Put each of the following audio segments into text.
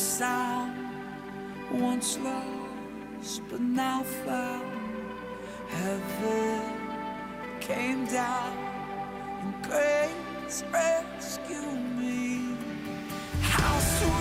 sound once lost but now found. Heaven came down and grace rescued me. How sweet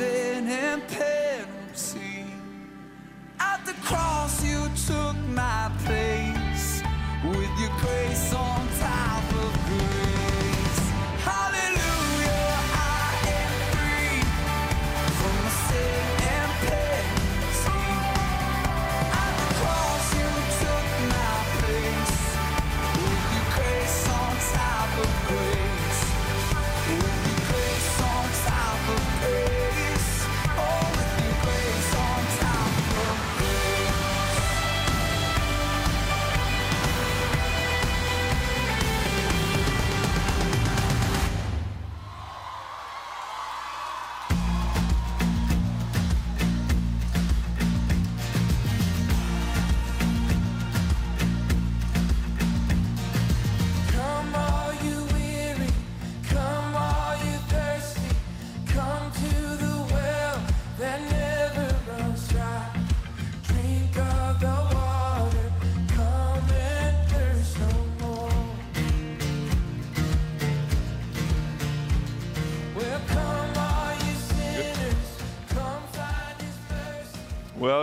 my and penalty.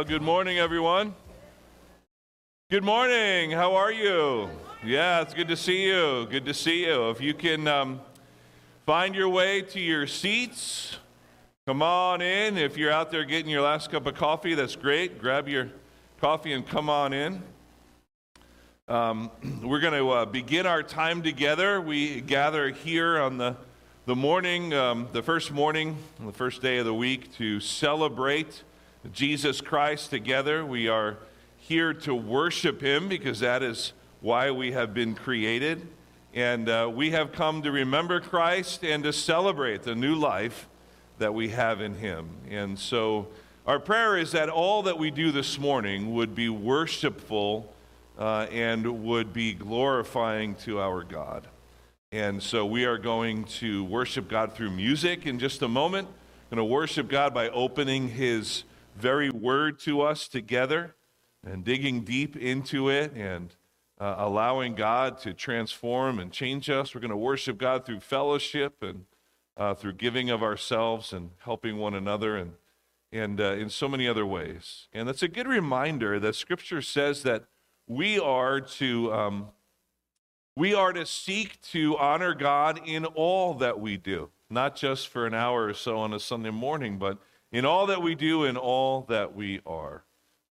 Good morning, everyone. Good morning. How are you? Yeah, it's good to see you. Good to see you. If you can um, find your way to your seats, come on in. If you're out there getting your last cup of coffee, that's great. Grab your coffee and come on in. Um, we're going to uh, begin our time together. We gather here on the, the morning, um, the first morning, the first day of the week to celebrate Jesus Christ together. We are here to worship Him because that is why we have been created. And uh, we have come to remember Christ and to celebrate the new life that we have in Him. And so, our prayer is that all that we do this morning would be worshipful uh, and would be glorifying to our God. And so, we are going to worship God through music in just a moment. going to worship God by opening His very word to us together and digging deep into it and uh, allowing God to transform and change us. We're going to worship God through fellowship and uh, through giving of ourselves and helping one another and, and uh, in so many other ways. And that's a good reminder that Scripture says that we are to, um, We are to seek to honor God in all that we do, not just for an hour or so on a Sunday morning, but in all that we do, in all that we are.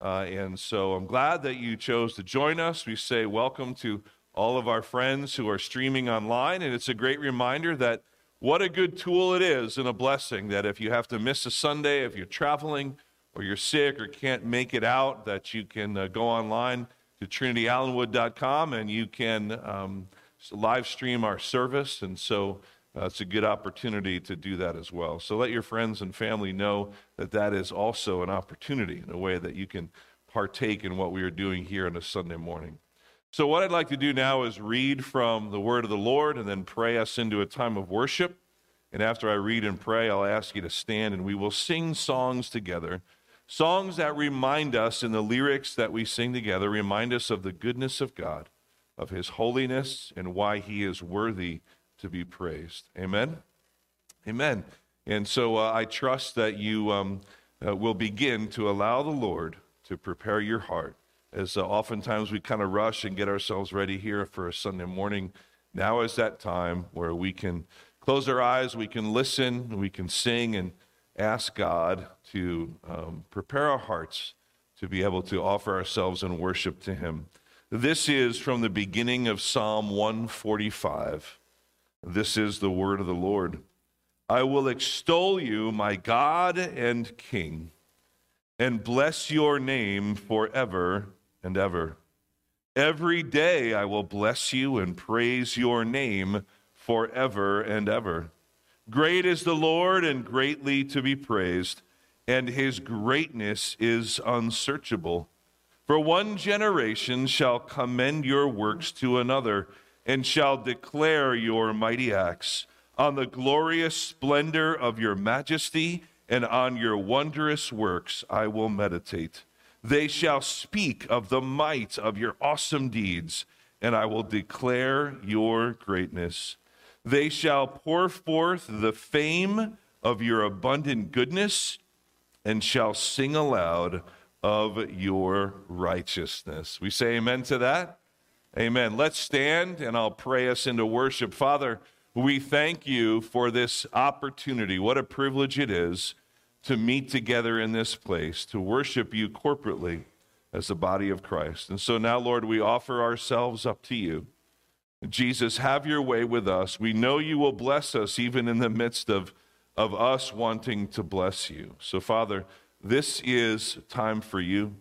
Uh, and so I'm glad that you chose to join us. We say welcome to all of our friends who are streaming online. And it's a great reminder that what a good tool it is and a blessing that if you have to miss a Sunday, if you're traveling or you're sick or can't make it out, that you can uh, go online to trinityallenwood.com and you can um, live stream our service. And so uh, it's a good opportunity to do that as well. So let your friends and family know that that is also an opportunity in a way that you can partake in what we are doing here on a Sunday morning. So, what I'd like to do now is read from the word of the Lord and then pray us into a time of worship. And after I read and pray, I'll ask you to stand and we will sing songs together. Songs that remind us in the lyrics that we sing together, remind us of the goodness of God, of his holiness, and why he is worthy to be praised. Amen? Amen. And so uh, I trust that you um, uh, will begin to allow the Lord to prepare your heart as uh, oftentimes we kind of rush and get ourselves ready here for a Sunday morning. Now is that time where we can close our eyes, we can listen, we can sing, and ask God to um, prepare our hearts to be able to offer ourselves in worship to Him. This is from the beginning of Psalm 145. This is the word of the Lord. I will extol you, my God and King, and bless your name forever and ever. Every day I will bless you and praise your name forever and ever. Great is the Lord and greatly to be praised, and his greatness is unsearchable. For one generation shall commend your works to another, and shall declare your mighty acts. On the glorious splendor of your majesty and on your wondrous works I will meditate. They shall speak of the might of your awesome deeds, and I will declare your greatness. They shall pour forth the fame of your abundant goodness and shall sing aloud of your righteousness. We say amen to that. Amen. Let's stand and I'll pray us into worship. Father, we thank you for this opportunity. What a privilege it is to meet together in this place, to worship you corporately as the body of Christ. And so now, Lord, we offer ourselves up to you. Jesus, have your way with us. We know you will bless us even in the midst of, of us wanting to bless you. So, Father, this is time for you.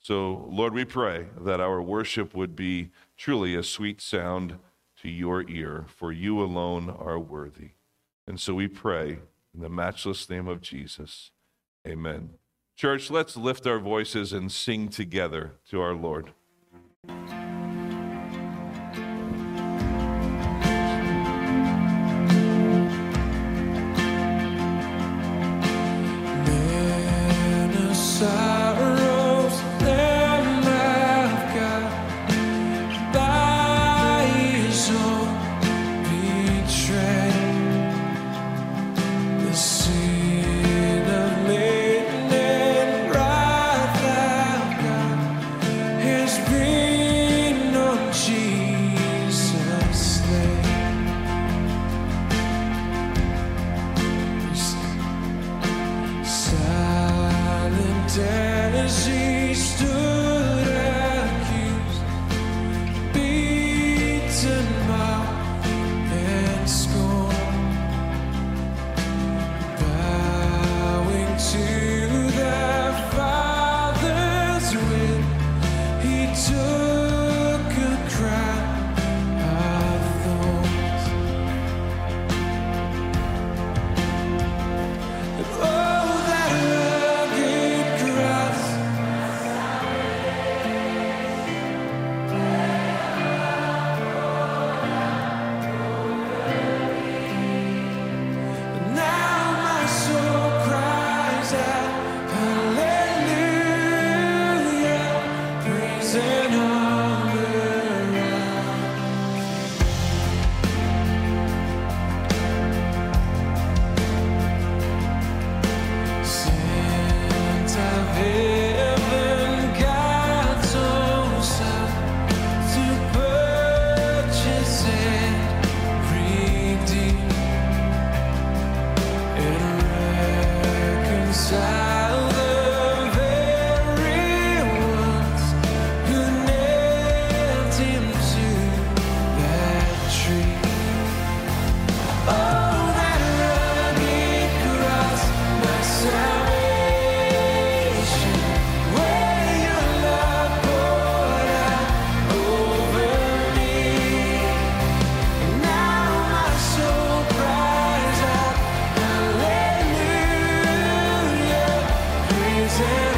So, Lord, we pray that our worship would be truly a sweet sound to your ear, for you alone are worthy. And so we pray in the matchless name of Jesus. Amen. Church, let's lift our voices and sing together to our Lord. pretend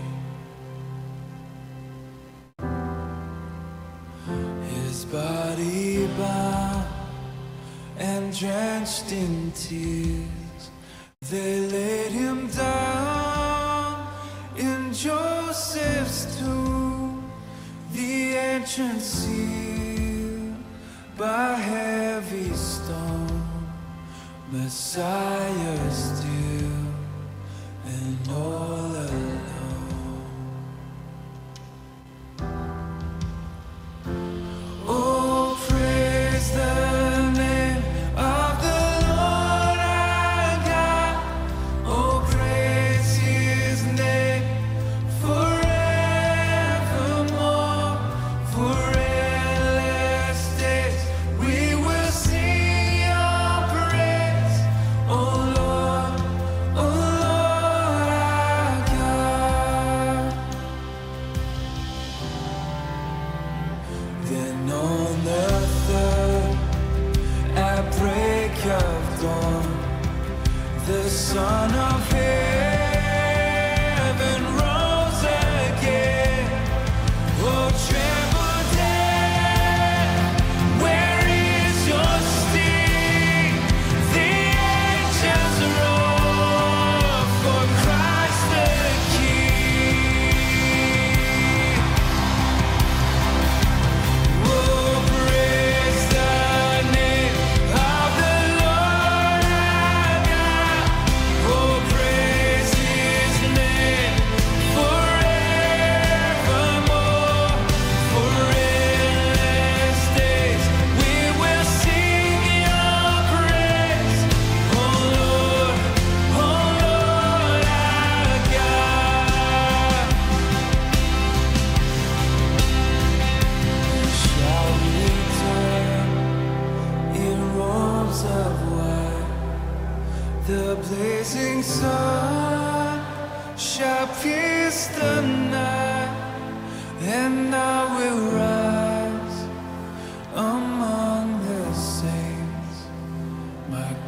bow and drenched in tears. They laid him down in Joseph's tomb, the entrance sealed by heavy stone. Messiah still and all alone.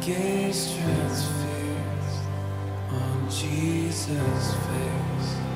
gaze transfixed on Jesus' face.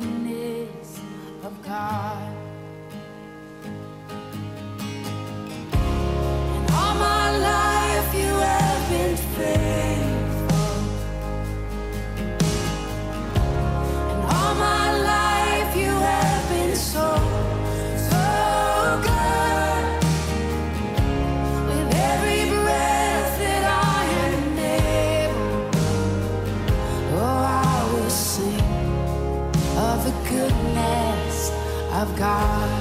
goodness of God. I've got.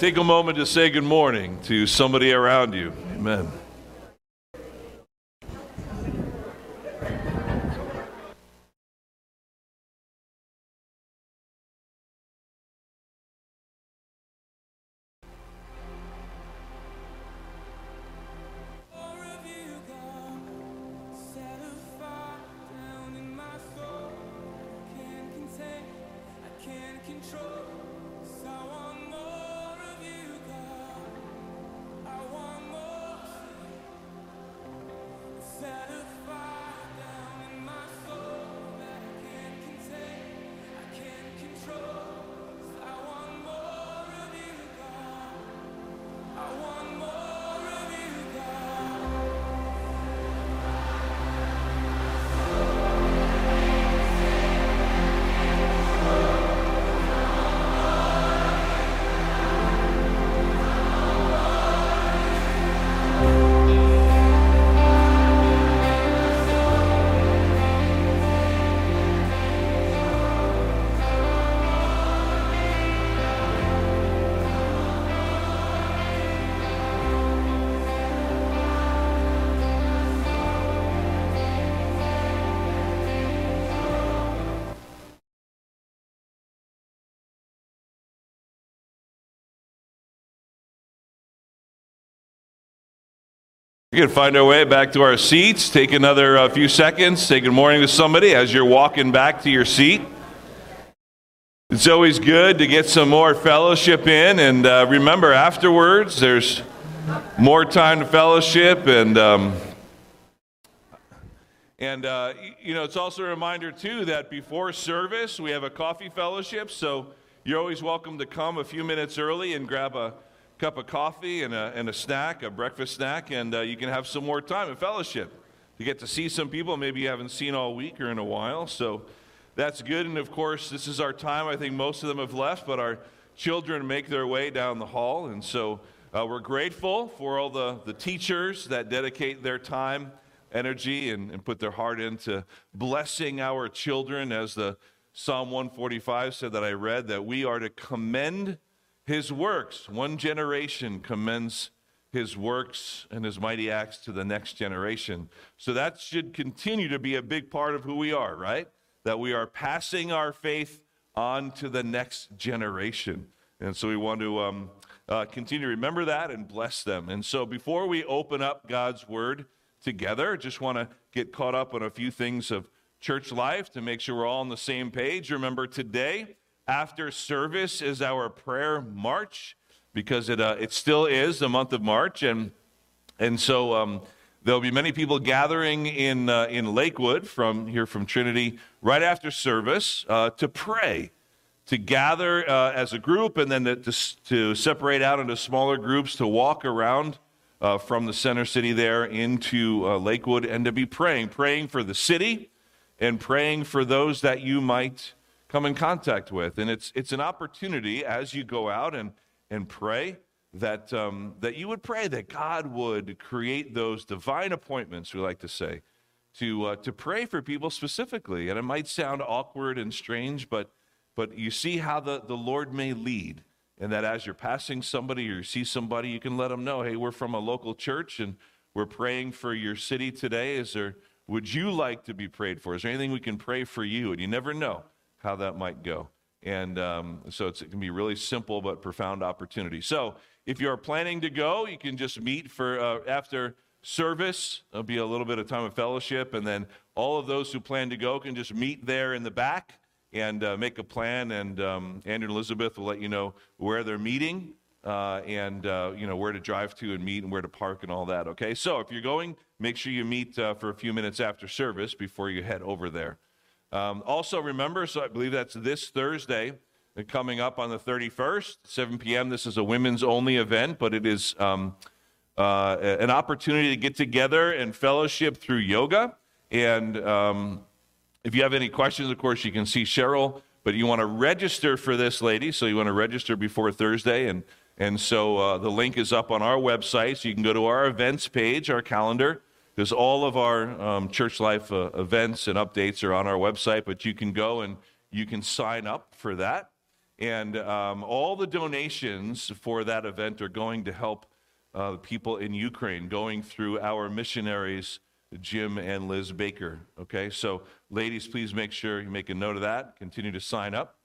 Take a moment to say good morning to somebody around you. Amen. Can find our way back to our seats. Take another uh, few seconds. Say good morning to somebody as you're walking back to your seat. It's always good to get some more fellowship in. And uh, remember, afterwards, there's more time to fellowship. And, um, and uh, you know, it's also a reminder, too, that before service, we have a coffee fellowship. So you're always welcome to come a few minutes early and grab a cup of coffee and a, and a snack, a breakfast snack, and uh, you can have some more time in fellowship. You get to see some people maybe you haven't seen all week or in a while. So that's good. And of course, this is our time. I think most of them have left, but our children make their way down the hall. And so uh, we're grateful for all the, the teachers that dedicate their time, energy, and, and put their heart into blessing our children, as the Psalm 145 said that I read, that we are to commend his works. One generation commends his works and his mighty acts to the next generation. So that should continue to be a big part of who we are, right? That we are passing our faith on to the next generation. And so we want to um, uh, continue to remember that and bless them. And so before we open up God's word together, just want to get caught up on a few things of church life to make sure we're all on the same page. Remember, today, after service, is our prayer march because it, uh, it still is the month of March. And, and so um, there'll be many people gathering in, uh, in Lakewood from here from Trinity right after service uh, to pray to gather uh, as a group and then to, to, to separate out into smaller groups to walk around uh, from the center city there into uh, Lakewood and to be praying, praying for the city and praying for those that you might come in contact with. And it's, it's an opportunity as you go out and, and pray that, um, that you would pray that God would create those divine appointments, we like to say, to, uh, to pray for people specifically. And it might sound awkward and strange, but, but you see how the, the Lord may lead. And that as you're passing somebody or you see somebody, you can let them know, hey, we're from a local church and we're praying for your city today. Is there, would you like to be prayed for? Is there anything we can pray for you? And you never know how that might go. And um, so it's, it can be really simple but profound opportunity. So if you're planning to go, you can just meet for uh, after service. There'll be a little bit of time of fellowship, and then all of those who plan to go can just meet there in the back and uh, make a plan. And um, Andrew and Elizabeth will let you know where they're meeting uh, and uh, you know where to drive to and meet and where to park and all that. Okay, so if you're going, make sure you meet uh, for a few minutes after service before you head over there. Um, also, remember, so I believe that's this Thursday, uh, coming up on the 31st, 7 p.m. This is a women's only event, but it is um, uh, an opportunity to get together and fellowship through yoga. And um, if you have any questions, of course, you can see Cheryl, but you want to register for this, lady. So you want to register before Thursday. And, and so uh, the link is up on our website. So you can go to our events page, our calendar, because all of our um, church life uh, events and updates are on our website. But you can go and you can sign up for that. And um, all the donations for that event are going to help uh, people in Ukraine, going through our missionaries, Jim and Liz Baker. Okay, so ladies, please make sure you make a note of that. Continue to sign up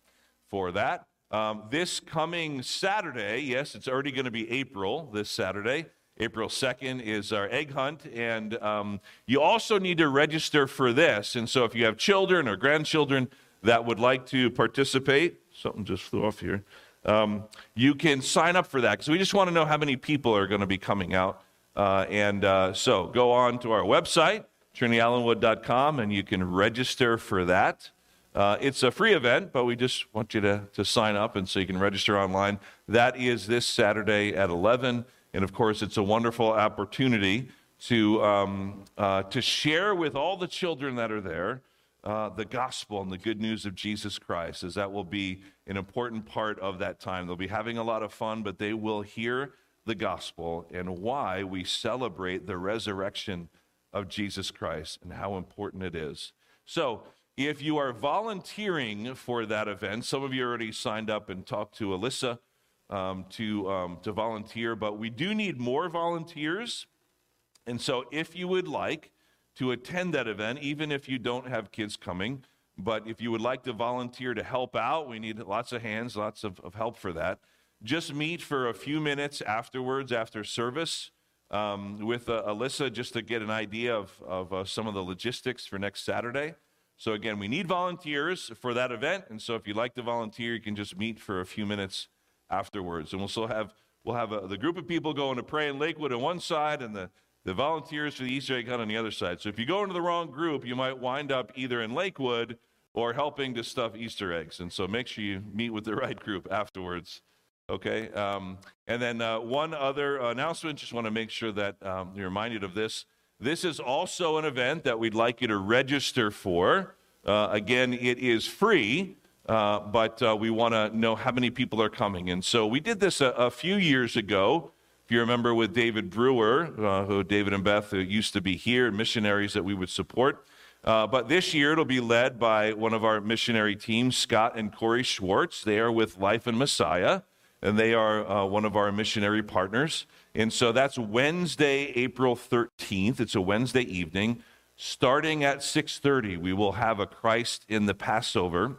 for that. Um, this coming Saturday, yes, it's already going to be April this Saturday. April 2nd is our egg hunt, and um, you also need to register for this. And so, if you have children or grandchildren that would like to participate, something just flew off here, um, you can sign up for that because we just want to know how many people are going to be coming out. Uh, and uh, so, go on to our website, trinityallenwood.com, and you can register for that. Uh, it's a free event, but we just want you to, to sign up, and so you can register online. That is this Saturday at 11. And of course, it's a wonderful opportunity to, um, uh, to share with all the children that are there uh, the gospel and the good news of Jesus Christ, as that will be an important part of that time. They'll be having a lot of fun, but they will hear the gospel and why we celebrate the resurrection of Jesus Christ and how important it is. So, if you are volunteering for that event, some of you already signed up and talked to Alyssa um, to, um, to volunteer, but we do need more volunteers. And so, if you would like to attend that event, even if you don't have kids coming, but if you would like to volunteer to help out, we need lots of hands, lots of, of help for that. Just meet for a few minutes afterwards, after service, um, with uh, Alyssa, just to get an idea of, of uh, some of the logistics for next Saturday. So, again, we need volunteers for that event. And so, if you'd like to volunteer, you can just meet for a few minutes afterwards. And we'll still have we'll have a, the group of people going to pray in Lakewood on one side and the, the volunteers for the Easter egg hunt on the other side. So if you go into the wrong group, you might wind up either in Lakewood or helping to stuff Easter eggs. And so make sure you meet with the right group afterwards. Okay. Um, and then uh, one other announcement. Just want to make sure that um, you're reminded of this. This is also an event that we'd like you to register for. Uh, again, it is free. Uh, but uh, we want to know how many people are coming. And so we did this a, a few years ago. If you remember with David Brewer, uh, who David and Beth who used to be here, missionaries that we would support. Uh, but this year it'll be led by one of our missionary teams, Scott and Corey Schwartz. They are with Life in Messiah, and they are uh, one of our missionary partners. And so that's Wednesday, April 13th. It's a Wednesday evening. Starting at 6:30, we will have a Christ in the Passover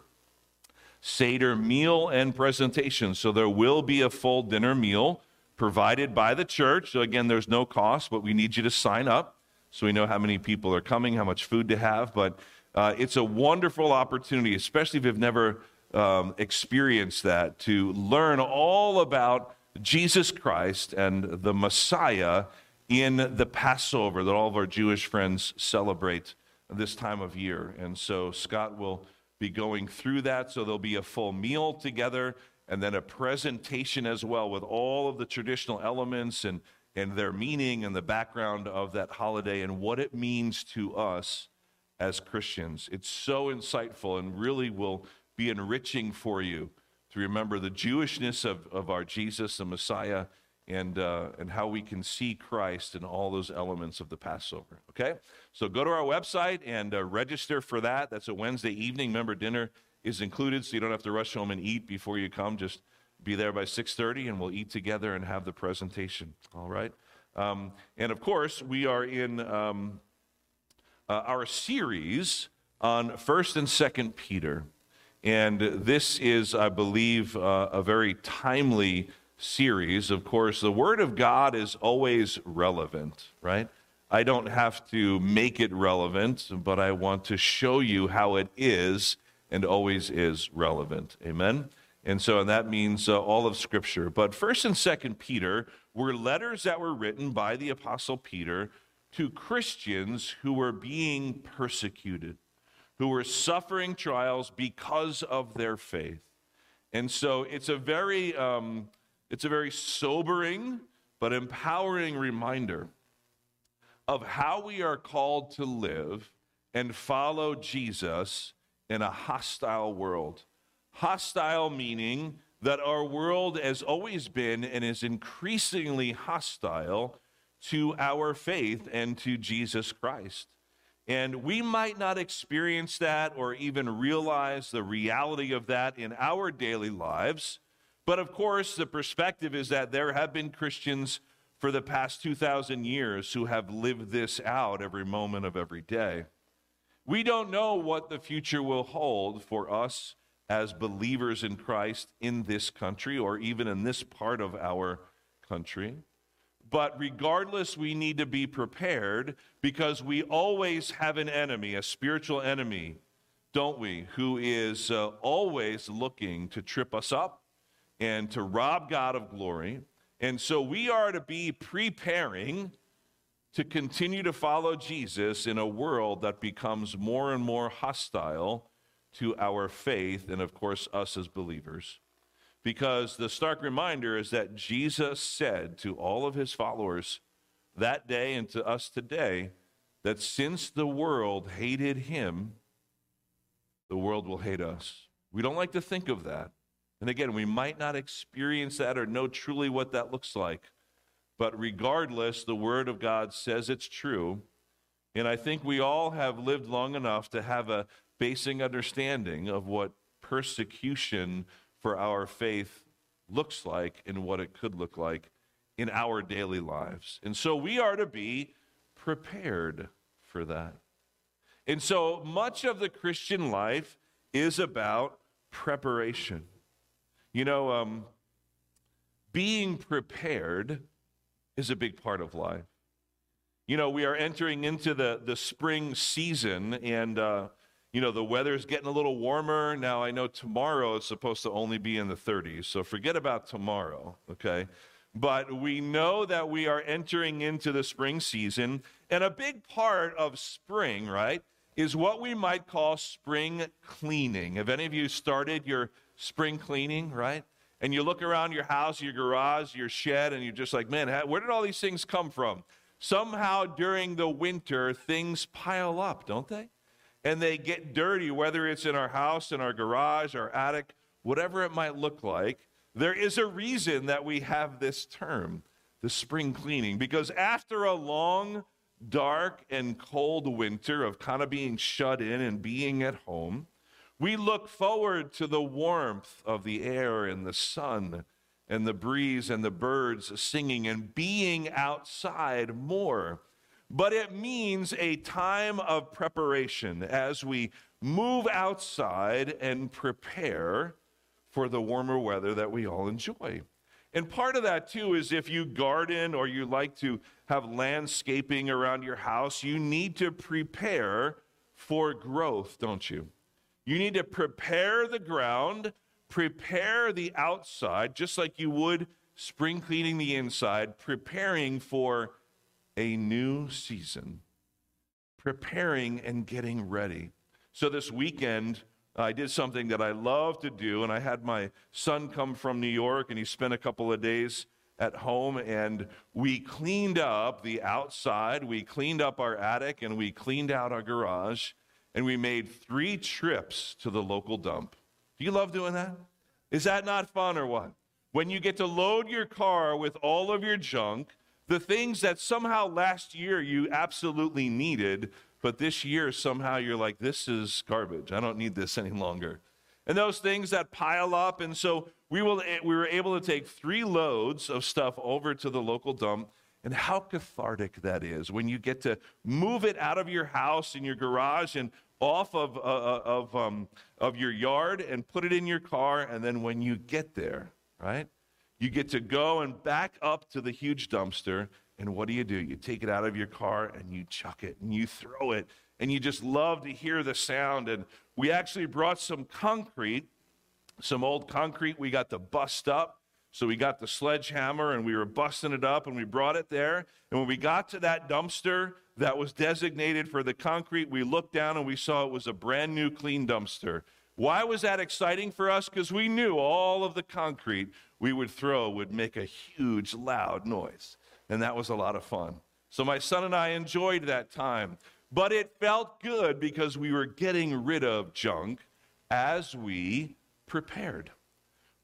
Seder meal and presentation. So there will be a full dinner meal provided by the church. So again, there's no cost, but we need you to sign up so we know how many people are coming, how much food to have. But uh, it's a wonderful opportunity, especially if you've never um, experienced that, to learn all about Jesus Christ and the Messiah in the Passover that all of our Jewish friends celebrate this time of year. And so Scott will be going through that. So there'll be a full meal together and then a presentation as well with all of the traditional elements and, and their meaning and the background of that holiday and what it means to us as Christians. It's so insightful and really will be enriching for you to remember the Jewishness of, of our Jesus, the Messiah, and, uh, and how we can see Christ in all those elements of the Passover. Okay? So go to our website and uh, register for that. That's a Wednesday evening. Remember, dinner is included, so you don't have to rush home and eat before you come. Just be there by 6.30 and we'll eat together and have the presentation. All right? Um, and of course, we are in um, uh, our series on 1st and 2nd Peter. And this is, I believe, uh, a very timely series, of course, the Word of God is always relevant, right? I don't have to make it relevant, but I want to show you how it is and always is relevant. Amen? And so and that means uh, all of Scripture. But 1st and 2nd Peter were letters that were written by the Apostle Peter to Christians who were being persecuted, who were suffering trials because of their faith. And so it's a very um, it's a very sobering but empowering reminder of how we are called to live and follow Jesus in a hostile world. Hostile meaning that our world has always been and is increasingly hostile to our faith and to Jesus Christ. And we might not experience that or even realize the reality of that in our daily lives. But of course, the perspective is that there have been Christians for the past 2,000 years who have lived this out every moment of every day. We don't know what the future will hold for us as believers in Christ in this country or even in this part of our country. But regardless, we need to be prepared because we always have an enemy, a spiritual enemy, don't we, who is uh, always looking to trip us up and to rob God of glory. And so we are to be preparing to continue to follow Jesus in a world that becomes more and more hostile to our faith and, of course, us as believers. Because the stark reminder is that Jesus said to all of his followers that day and to us today that since the world hated him, the world will hate us. We don't like to think of that. And again, we might not experience that or know truly what that looks like. But regardless, the Word of God says it's true. And I think we all have lived long enough to have a basic understanding of what persecution for our faith looks like and what it could look like in our daily lives. And so we are to be prepared for that. And so much of the Christian life is about preparation. You know, um, being prepared is a big part of life. You know, we are entering into the, the spring season, and, uh, you know, the weather's getting a little warmer. Now, I know tomorrow is supposed to only be in the 30s, so forget about tomorrow, okay? But we know that we are entering into the spring season, and a big part of spring, right, is what we might call spring cleaning. Have any of you started your spring cleaning, right? And you look around your house, your garage, your shed, and you're just like, man, where did all these things come from? Somehow during the winter, things pile up, don't they? And they get dirty, whether it's in our house, in our garage, our attic, whatever it might look like. There is a reason that we have this term, the spring cleaning, because after a long, dark, and cold winter of kind of being shut in and being at home, we look forward to the warmth of the air and the sun and the breeze and the birds singing and being outside more. But it means a time of preparation as we move outside and prepare for the warmer weather that we all enjoy. And part of that, too, is if you garden or you like to have landscaping around your house, you need to prepare for growth, don't you? You need to prepare the ground, prepare the outside, just like you would spring cleaning the inside, preparing for a new season, preparing and getting ready. So this weekend, I did something that I love to do, and I had my son come from New York, and he spent a couple of days at home, and we cleaned up the outside, we cleaned up our attic, and we cleaned out our garage and we made three trips to the local dump. Do you love doing that? Is that not fun or what? When you get to load your car with all of your junk, the things that somehow last year you absolutely needed, but this year somehow you're like, this is garbage. I don't need this any longer. And those things that pile up. And so we, will, eh, we were able to take three loads of stuff over to the local dump and how cathartic that is when you get to move it out of your house and your garage and off of, uh, uh, of, um, of your yard and put it in your car. And then when you get there, right, you get to go and back up to the huge dumpster. And what do you do? You take it out of your car and you chuck it and you throw it. And you just love to hear the sound. And we actually brought some concrete, some old concrete we got to bust up. So we got the sledgehammer and we were busting it up and we brought it there. And when we got to that dumpster, that was designated for the concrete, we looked down and we saw it was a brand new clean dumpster. Why was that exciting for us? Because we knew all of the concrete we would throw would make a huge, loud noise. And that was a lot of fun. So my son and I enjoyed that time. But it felt good because we were getting rid of junk as we prepared.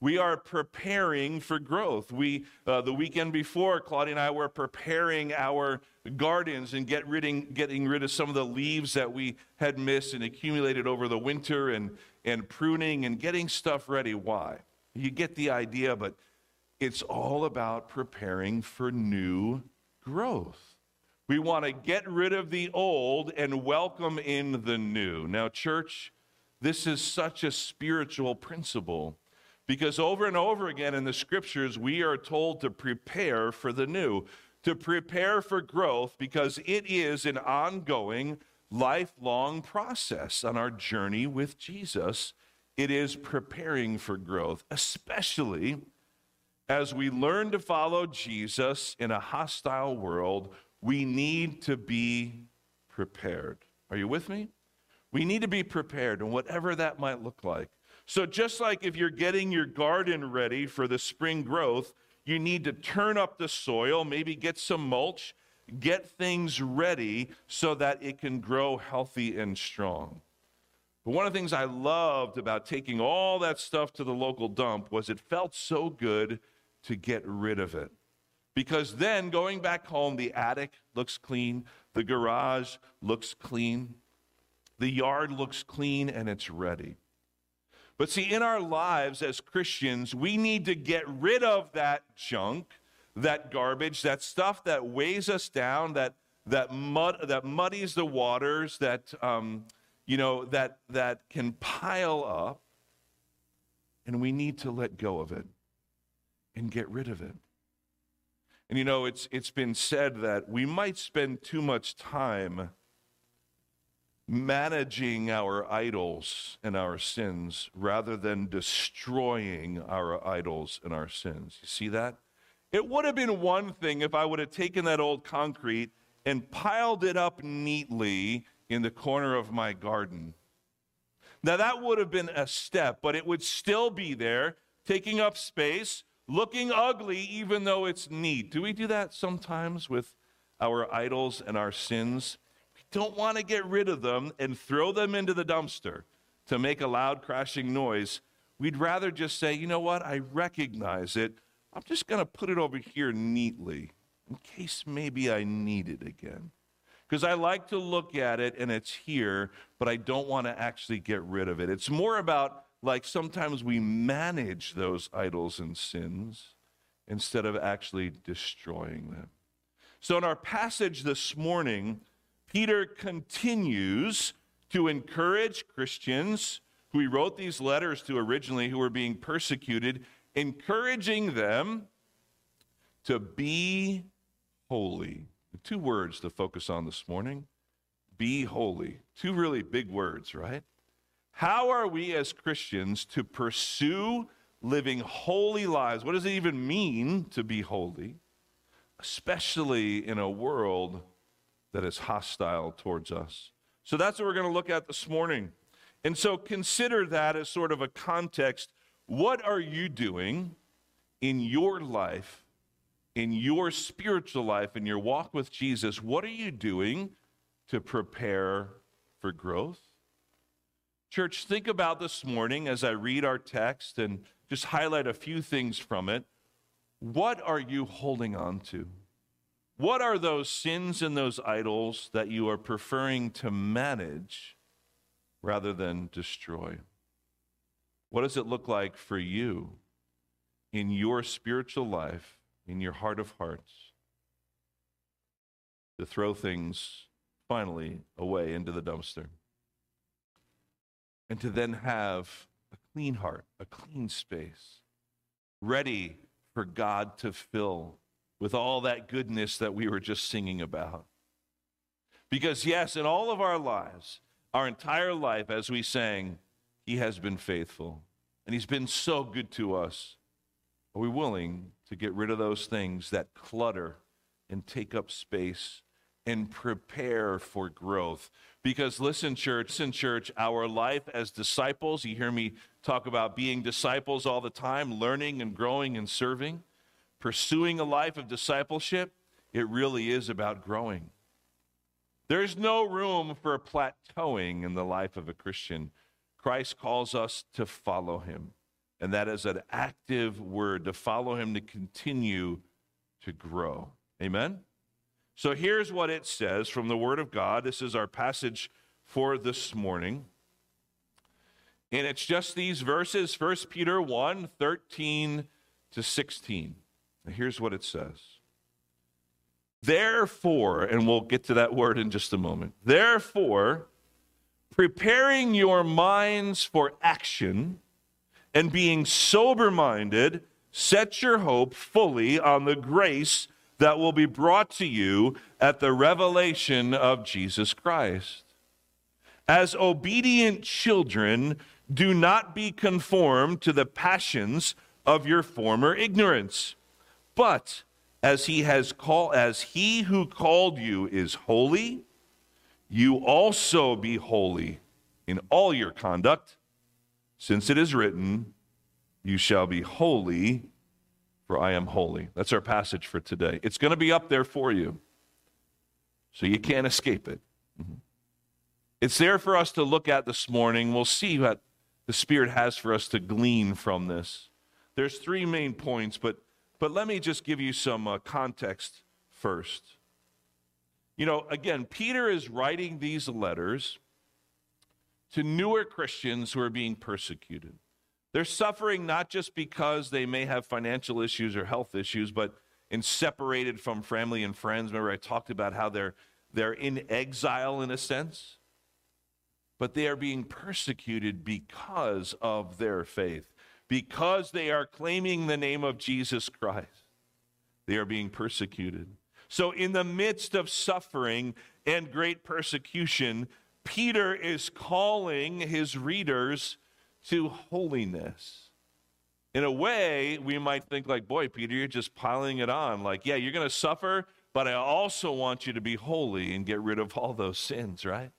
We are preparing for growth. We, uh, the weekend before, Claudia and I were preparing our gardens and get rid, getting rid of some of the leaves that we had missed and accumulated over the winter and, and pruning and getting stuff ready. Why? You get the idea, but it's all about preparing for new growth. We want to get rid of the old and welcome in the new. Now, church, this is such a spiritual principle because over and over again in the scriptures, we are told to prepare for the new, to prepare for growth because it is an ongoing, lifelong process on our journey with Jesus. It is preparing for growth, especially as we learn to follow Jesus in a hostile world. We need to be prepared. Are you with me? We need to be prepared, and whatever that might look like. So, just like if you're getting your garden ready for the spring growth, you need to turn up the soil, maybe get some mulch, get things ready so that it can grow healthy and strong. But one of the things I loved about taking all that stuff to the local dump was it felt so good to get rid of it. Because then going back home, the attic looks clean, the garage looks clean, the yard looks clean, and it's ready. But see, in our lives as Christians, we need to get rid of that junk, that garbage, that stuff that weighs us down, that that mud that muddies the waters, that um, you know that that can pile up, and we need to let go of it and get rid of it. And you know, it's it's been said that we might spend too much time managing our idols and our sins rather than destroying our idols and our sins. You see that? It would have been one thing if I would have taken that old concrete and piled it up neatly in the corner of my garden. Now, that would have been a step, but it would still be there, taking up space, looking ugly, even though it's neat. Do we do that sometimes with our idols and our sins? Don't want to get rid of them and throw them into the dumpster to make a loud crashing noise. We'd rather just say, you know what, I recognize it. I'm just going to put it over here neatly in case maybe I need it again. Because I like to look at it and it's here, but I don't want to actually get rid of it. It's more about like sometimes we manage those idols and sins instead of actually destroying them. So, in our passage this morning, Peter continues to encourage Christians who he wrote these letters to originally who were being persecuted, encouraging them to be holy. Two words to focus on this morning be holy. Two really big words, right? How are we as Christians to pursue living holy lives? What does it even mean to be holy? Especially in a world that is hostile towards us. So that's what we're going to look at this morning. And so consider that as sort of a context. What are you doing in your life, in your spiritual life, in your walk with Jesus? What are you doing to prepare for growth? Church, think about this morning as I read our text and just highlight a few things from it. What are you holding on to? What are those sins and those idols that you are preferring to manage rather than destroy? What does it look like for you in your spiritual life, in your heart of hearts, to throw things finally away into the dumpster? And to then have a clean heart, a clean space, ready for God to fill with all that goodness that we were just singing about. Because, yes, in all of our lives, our entire life, as we sang, He has been faithful and He's been so good to us. Are we willing to get rid of those things that clutter and take up space and prepare for growth? Because listen, church, listen, church, our life as disciples, you hear me talk about being disciples all the time, learning and growing and serving pursuing a life of discipleship, it really is about growing. There's no room for plateauing in the life of a Christian. Christ calls us to follow him And that is an active word to follow him to continue to grow. Amen? So here's what it says from the Word of God. This is our passage for this morning. And it's just these verses 1 Peter 1 13 to 16. Here's what it says. Therefore, and we'll get to that word in just a moment. Therefore, preparing your minds for action and being sober minded, set your hope fully on the grace that will be brought to you at the revelation of Jesus Christ. As obedient children, do not be conformed to the passions of your former ignorance, but as he has called as he who called you is holy, you also be holy in all your conduct, since it is written, you shall be holy, for I am holy. That's our passage for today. It's going to be up there for you, so you can't escape it. Mm-hmm. It's there for us to look at this morning. We'll see what the Spirit has for us to glean from this. There's three main points, but, but let me just give you some uh, context first. You know, again, Peter is writing these letters to newer Christians who are being persecuted. They're suffering not just because they may have financial issues or health issues, but in separated from family and friends. Remember, I talked about how they're, they're in exile in a sense, but they are being persecuted because of their faith, because they are claiming the name of Jesus Christ. They are being persecuted. So, in the midst of suffering and great persecution, Peter is calling his readers to holiness. In a way, we might think, like, boy, Peter, you're just piling it on. Like, yeah, you're going to suffer, but I also want you to be holy and get rid of all those sins, right?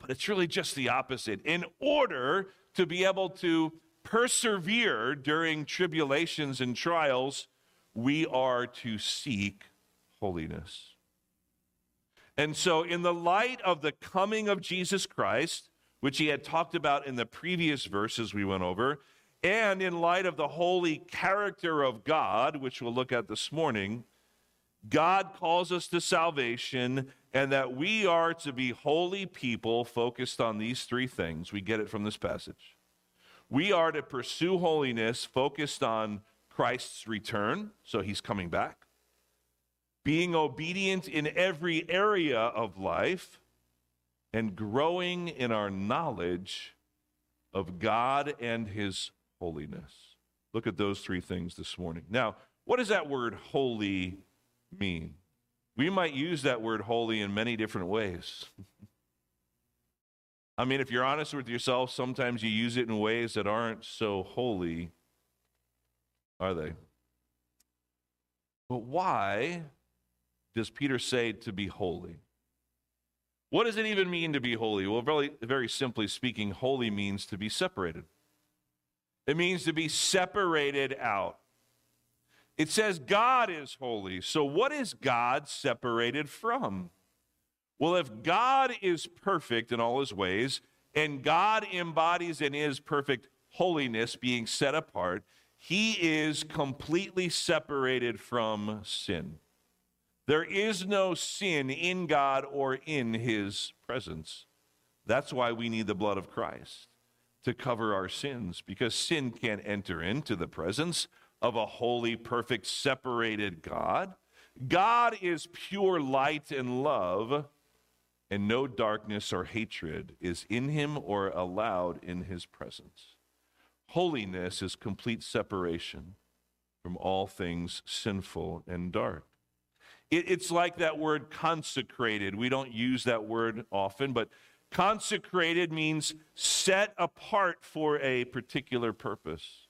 But it's really just the opposite. In order to be able to persevere during tribulations and trials, we are to seek holiness. And so, in the light of the coming of Jesus Christ, which he had talked about in the previous verses we went over, and in light of the holy character of God, which we'll look at this morning, God calls us to salvation and that we are to be holy people focused on these three things. We get it from this passage. We are to pursue holiness focused on Christ's return, so he's coming back, being obedient in every area of life and growing in our knowledge of God and His holiness. Look at those three things this morning. Now, what does that word holy mean? We might use that word holy in many different ways. I mean, if you're honest with yourself, sometimes you use it in ways that aren't so holy, are they? But why does Peter say to be holy? What does it even mean to be holy? Well, very, very simply speaking, holy means to be separated. It means to be separated out. It says God is holy. So, what is God separated from? Well, if God is perfect in all his ways, and God embodies in his perfect holiness, being set apart, he is completely separated from sin. There is no sin in God or in his presence. That's why we need the blood of Christ to cover our sins, because sin can't enter into the presence of a holy, perfect, separated God. God is pure light and love, and no darkness or hatred is in him or allowed in his presence. Holiness is complete separation from all things sinful and dark. It, it's like that word consecrated. We don't use that word often, but consecrated means set apart for a particular purpose.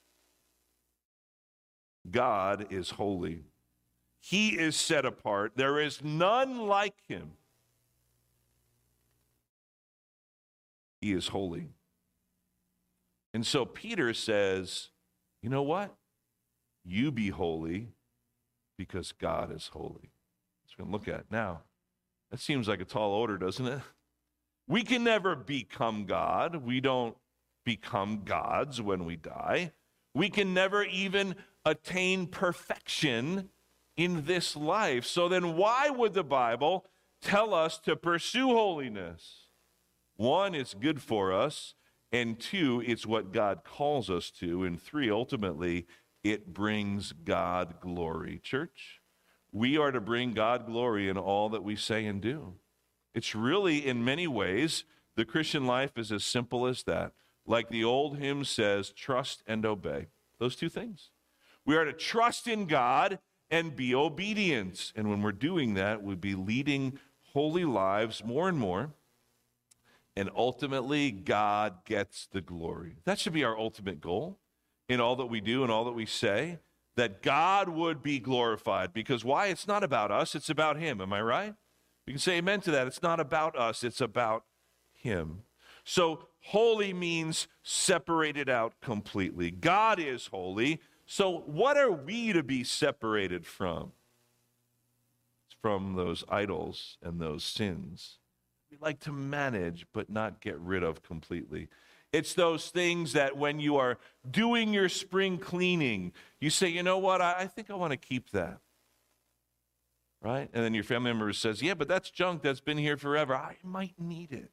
God is holy. He is set apart. There is none like him. He is holy. And so Peter says, you know what? You be holy because God is holy. We're going to look at now. That seems like a tall order, doesn't it? We can never become God. We don't become gods when we die. We can never even attain perfection in this life. So then, why would the Bible tell us to pursue holiness? One, it's good for us. And two, it's what God calls us to. And three, ultimately, it brings God glory. Church, we are to bring God glory in all that we say and do. It's really, in many ways, the Christian life is as simple as that. Like the old hymn says, trust and obey. Those two things. We are to trust in God and be obedient. And when we're doing that, we'll be leading holy lives more and more. And ultimately, God gets the glory. That should be our ultimate goal in all that we do and all that we say, that God would be glorified. Because why? It's not about us, it's about Him. Am I right? You can say amen to that. It's not about us, it's about Him. So, holy means separated out completely. God is holy. So, what are we to be separated from? It's from those idols and those sins. Like to manage, but not get rid of completely. It's those things that when you are doing your spring cleaning, you say, you know what, I, I think I want to keep that. Right? And then your family member says, yeah, but that's junk that's been here forever. I might need it.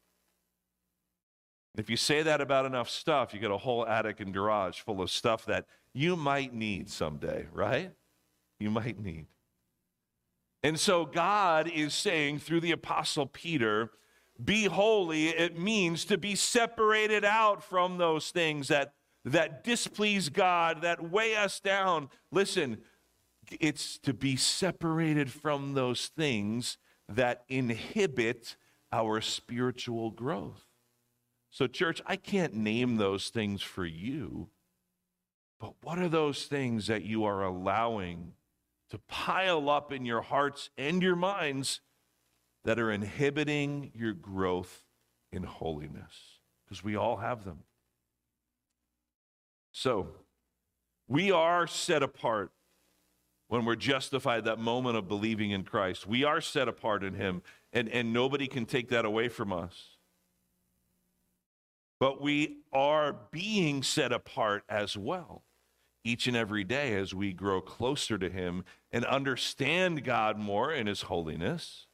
If you say that about enough stuff, you get a whole attic and garage full of stuff that you might need someday, right? You might need. And so God is saying through the Apostle Peter, be holy, it means to be separated out from those things that, that displease God, that weigh us down. Listen, it's to be separated from those things that inhibit our spiritual growth. So, church, I can't name those things for you, but what are those things that you are allowing to pile up in your hearts and your minds that are inhibiting your growth in holiness? Because we all have them. So, we are set apart when we're justified, that moment of believing in Christ. We are set apart in Him, and, and nobody can take that away from us. But we are being set apart as well each and every day as we grow closer to Him and understand God more in His holiness.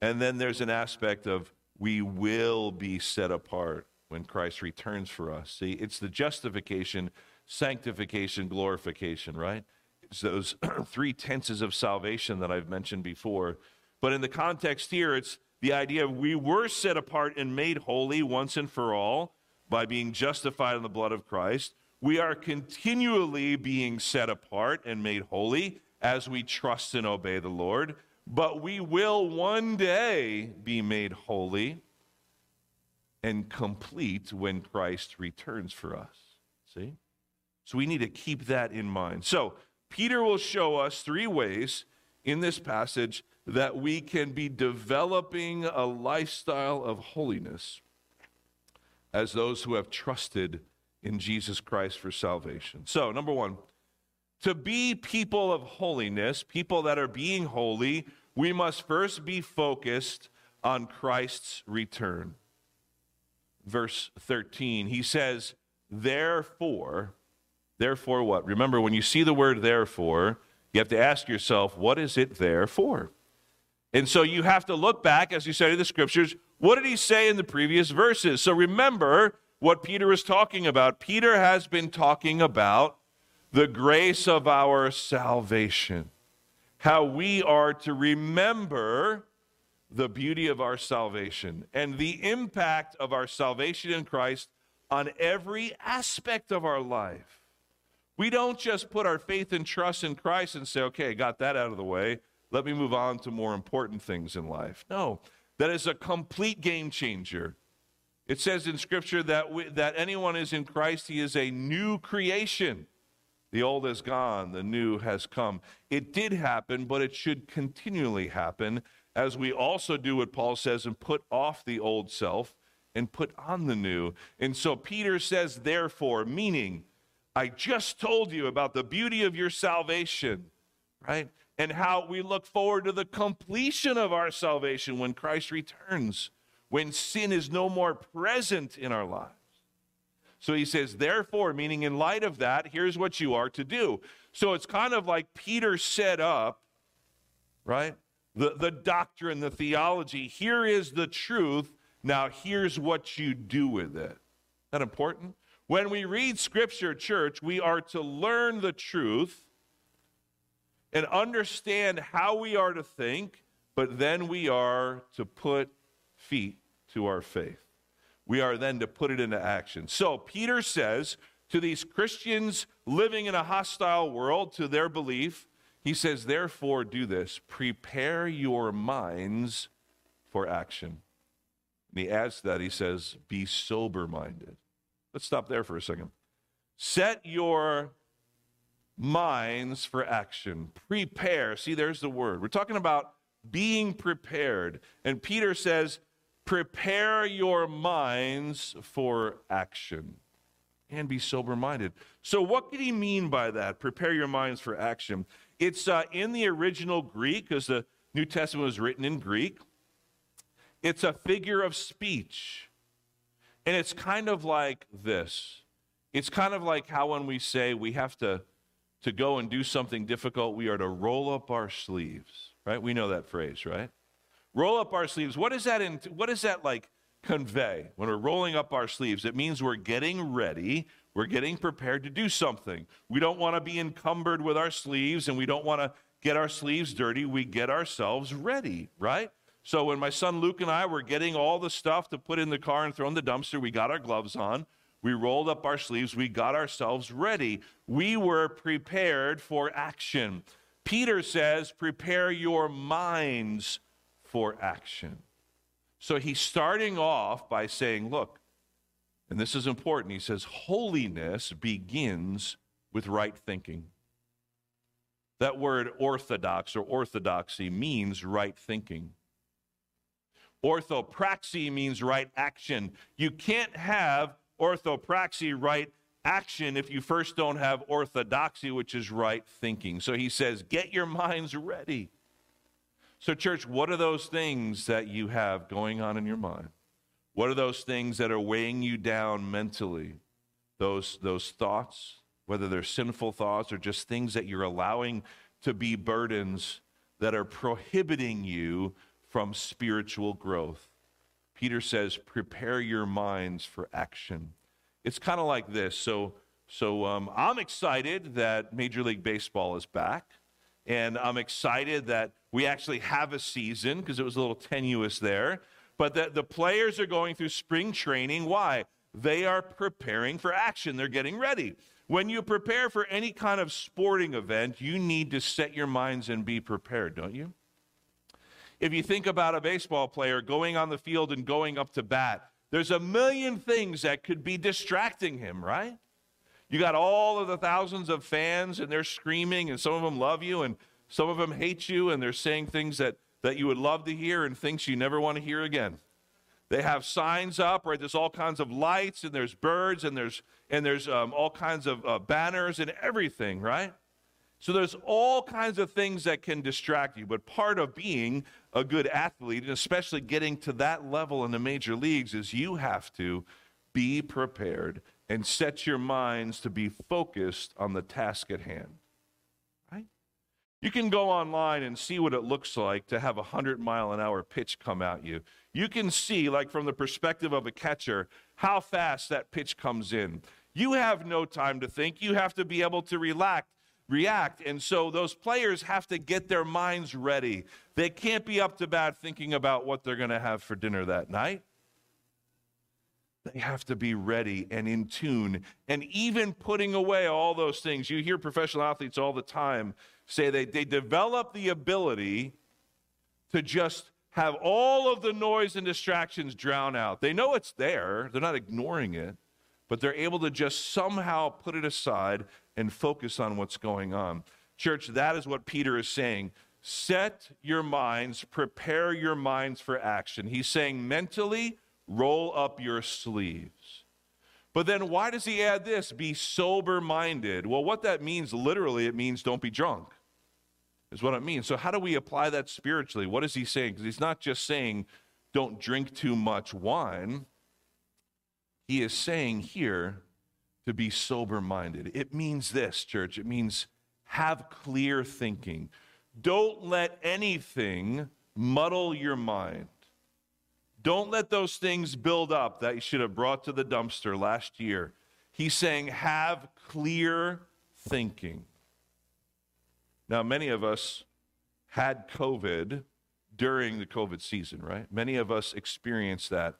And then there's an aspect of we will be set apart when Christ returns for us. See, it's the justification, sanctification, glorification, right? It's those three tenses of salvation that I've mentioned before. But in the context here, it's the idea of we were set apart and made holy once and for all by being justified in the blood of Christ. We are continually being set apart and made holy as we trust and obey the Lord. But we will one day be made holy and complete when Christ returns for us. See? So we need to keep that in mind. So, Peter will show us three ways in this passage that we can be developing a lifestyle of holiness as those who have trusted in Jesus Christ for salvation. So, number one, to be people of holiness, people that are being holy, we must first be focused on Christ's return. Verse 13, he says, Therefore, therefore what? Remember, when you see the word therefore, you have to ask yourself, what is it there for? And so you have to look back as you study the scriptures. What did he say in the previous verses? So remember what Peter was talking about. Peter has been talking about the grace of our salvation, how we are to remember the beauty of our salvation and the impact of our salvation in Christ on every aspect of our life. We don't just put our faith and trust in Christ and say, okay, got that out of the way. Let me move on to more important things in life. No, that is a complete game changer. It says in Scripture that, we, that anyone is in Christ, he is a new creation. The old is gone, the new has come. It did happen, but it should continually happen as we also do what Paul says and put off the old self and put on the new. And so Peter says, therefore, meaning, I just told you about the beauty of your salvation, right? and how we look forward to the completion of our salvation when Christ returns, when sin is no more present in our lives. So he says, therefore, meaning in light of that, here's what you are to do. So it's kind of like Peter set up, right? The, the doctrine, the theology. Here is the truth. Now here's what you do with it. That important? When we read scripture, church, we are to learn the truth and understand how we are to think, but then we are to put feet to our faith. We are then to put it into action. So Peter says to these Christians living in a hostile world to their belief, he says, therefore, do this prepare your minds for action. And he adds to that, he says, be sober minded. Let's stop there for a second. Set your minds for action. Prepare. See, there's the word. We're talking about being prepared. And Peter says, prepare your minds for action and be sober minded. So, what did he mean by that? Prepare your minds for action. It's uh, in the original Greek, because the New Testament was written in Greek. It's a figure of speech. And it's kind of like this it's kind of like how when we say we have to, to go and do something difficult, we are to roll up our sleeves, right? We know that phrase, right? Roll up our sleeves. What is that in, what does that like convey when we're rolling up our sleeves? It means we're getting ready, we're getting prepared to do something. We don't want to be encumbered with our sleeves and we don't want to get our sleeves dirty. We get ourselves ready, right? So when my son Luke and I were getting all the stuff to put in the car and throw in the dumpster, we got our gloves on. We rolled up our sleeves. We got ourselves ready. We were prepared for action. Peter says, prepare your minds for action. So he's starting off by saying, look, and this is important. He says, holiness begins with right thinking. That word orthodox or orthodoxy means right thinking. Orthopraxy means right action. You can't have orthopraxy, right action, if you first don't have orthodoxy, which is right thinking. So he says, get your minds ready. So, church, what are those things that you have going on in your mind? What are those things that are weighing you down mentally? Those, those thoughts, whether they're sinful thoughts or just things that you're allowing to be burdens that are prohibiting you from spiritual growth. Peter says, prepare your minds for action. It's kind of like this. So, so um, I'm excited that Major League Baseball is back. And I'm excited that we actually have a season because it was a little tenuous there. But that the players are going through spring training. Why? They are preparing for action, they're getting ready. When you prepare for any kind of sporting event, you need to set your minds and be prepared, don't you? If you think about a baseball player going on the field and going up to bat, there's a million things that could be distracting him, right? You got all of the thousands of fans and they're screaming, and some of them love you and some of them hate you, and they're saying things that, that you would love to hear and things you never want to hear again. They have signs up, right? There's all kinds of lights, and there's birds, and there's and there's um, all kinds of uh, banners and everything, right? So there's all kinds of things that can distract you. But part of being a good athlete, and especially getting to that level in the major leagues, is you have to be prepared and set your minds to be focused on the task at hand. You can go online and see what it looks like to have a 100 mile an hour pitch come at you. You can see, like from the perspective of a catcher, how fast that pitch comes in. You have no time to think. You have to be able to relax react. And so those players have to get their minds ready. They can't be up to bat thinking about what they're going to have for dinner that night. They have to be ready and in tune and even putting away all those things. You hear professional athletes all the time say they, they develop the ability to just have all of the noise and distractions drown out. They know it's there, they're not ignoring it, but they're able to just somehow put it aside and focus on what's going on. Church, that is what Peter is saying. Set your minds, prepare your minds for action. He's saying mentally, roll up your sleeves. But then why does he add this? Be sober minded. Well, what that means literally, it means don't be drunk, is what it means. So, how do we apply that spiritually? What is he saying? Because he's not just saying don't drink too much wine. He is saying here, to be sober minded. It means this, church. It means have clear thinking. Don't let anything muddle your mind. Don't let those things build up that you should have brought to the dumpster last year. He's saying, have clear thinking. Now, many of us had COVID during the COVID season, right? Many of us experienced that.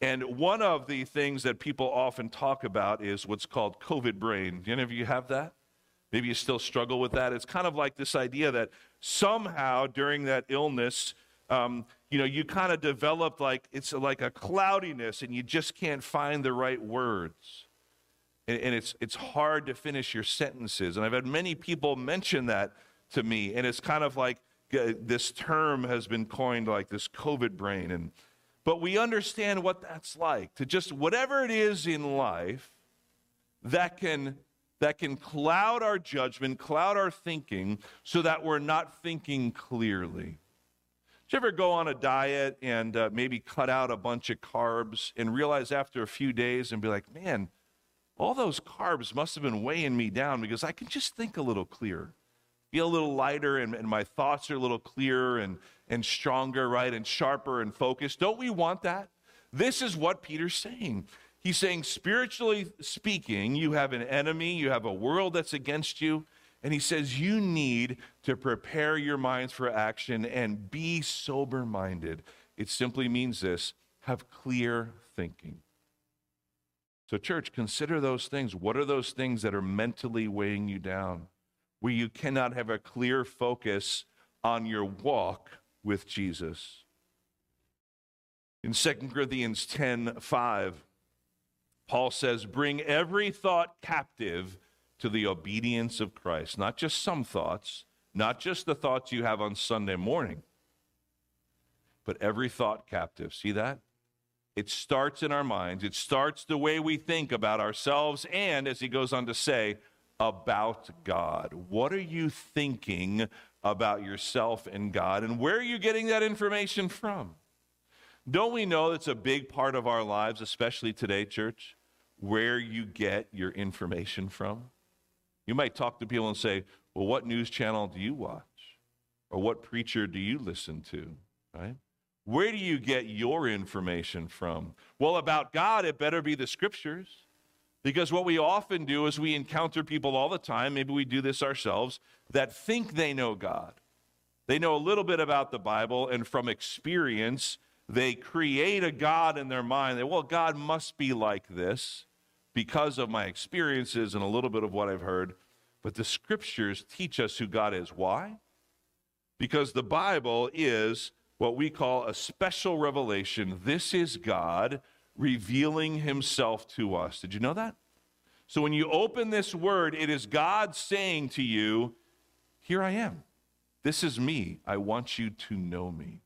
And one of the things that people often talk about is what's called COVID brain. Do any of you have that? Maybe you still struggle with that. It's kind of like this idea that somehow during that illness, um, you know, you kind of developed like it's like a cloudiness and you just can't find the right words. And, and it's, it's hard to finish your sentences. And I've had many people mention that to me. And it's kind of like uh, this term has been coined like this COVID brain. And, but we understand what that's like to just whatever it is in life that can that can cloud our judgment, cloud our thinking, so that we're not thinking clearly. Did you ever go on a diet and uh, maybe cut out a bunch of carbs and realize after a few days and be like, man, all those carbs must have been weighing me down because I can just think a little clearer, feel a little lighter, and, and my thoughts are a little clearer and, and stronger, right? And sharper and focused. Don't we want that? This is what Peter's saying. He's saying, spiritually speaking, you have an enemy, you have a world that's against you. And he says, you need to prepare your minds for action and be sober minded. It simply means this have clear thinking. So, church, consider those things. What are those things that are mentally weighing you down, where you cannot have a clear focus on your walk with Jesus? In 2 Corinthians 10 5, Paul says, Bring every thought captive to the obedience of Christ. Not just some thoughts, not just the thoughts you have on Sunday morning, but every thought captive. See that? It starts in our minds. It starts the way we think about ourselves and, as he goes on to say, about God. What are you thinking about yourself and God? And where are you getting that information from? Don't we know that's a big part of our lives, especially today, church, where you get your information from? You might talk to people and say, Well, what news channel do you watch? Or what preacher do you listen to? Right? Where do you get your information from? Well, about God, it better be the scriptures. Because what we often do is we encounter people all the time, maybe we do this ourselves, that think they know God. They know a little bit about the Bible, and from experience, they create a God in their mind that, well, God must be like this because of my experiences and a little bit of what I've heard. But the scriptures teach us who God is. Why? Because the Bible is what we call a special revelation. This is God revealing himself to us. Did you know that? So when you open this word, it is God saying to you, Here I am. This is me. I want you to know me.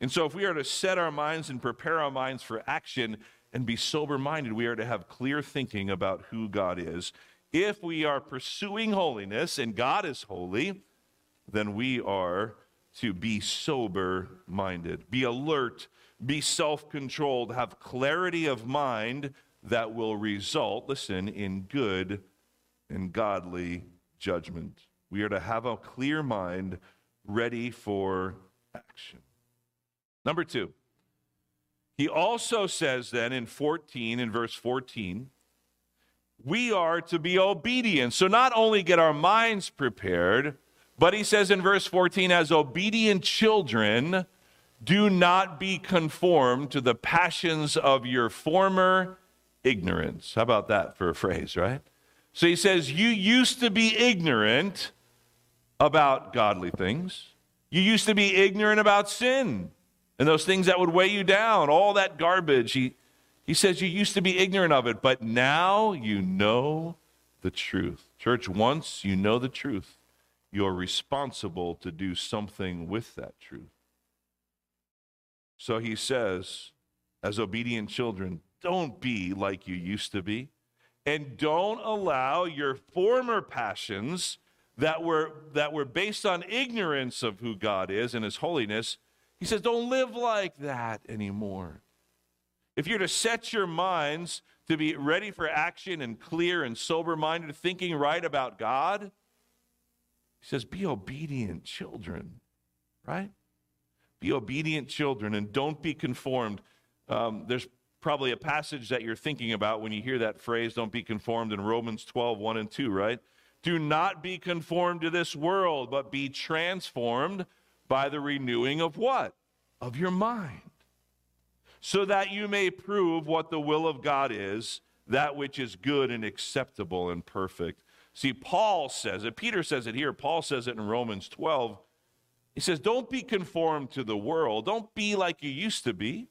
And so, if we are to set our minds and prepare our minds for action and be sober minded, we are to have clear thinking about who God is. If we are pursuing holiness and God is holy, then we are to be sober minded, be alert, be self controlled, have clarity of mind that will result, listen, in good and godly judgment. We are to have a clear mind ready for action. Number two, he also says then in 14, in verse 14, we are to be obedient. So not only get our minds prepared, but he says in verse 14, as obedient children, do not be conformed to the passions of your former ignorance. How about that for a phrase, right? So he says, You used to be ignorant about godly things. You used to be ignorant about sin and those things that would weigh you down, all that garbage. He, he says you used to be ignorant of it, but now you know the truth. Church, once you know the truth, you're responsible to do something with that truth. So he says, as obedient children, don't be like you used to be, and don't allow your former passions that were, that were based on ignorance of who God is and his holiness he says, don't live like that anymore. If you're to set your minds to be ready for action and clear and sober minded, thinking right about God? He says, Be obedient children, right? Be obedient children and don't be conformed. Um, there's probably a passage that you're thinking about when you hear that phrase, don't be conformed in Romans 12, 1 and 2, right? Do not be conformed to this world, but be transformed by the renewing of what? Of your mind. So that you may prove what the will of God is, that which is good and acceptable and perfect. See, Paul says it, Peter says it here, Paul says it in Romans 12. He says, Don't be conformed to the world, don't be like you used to be.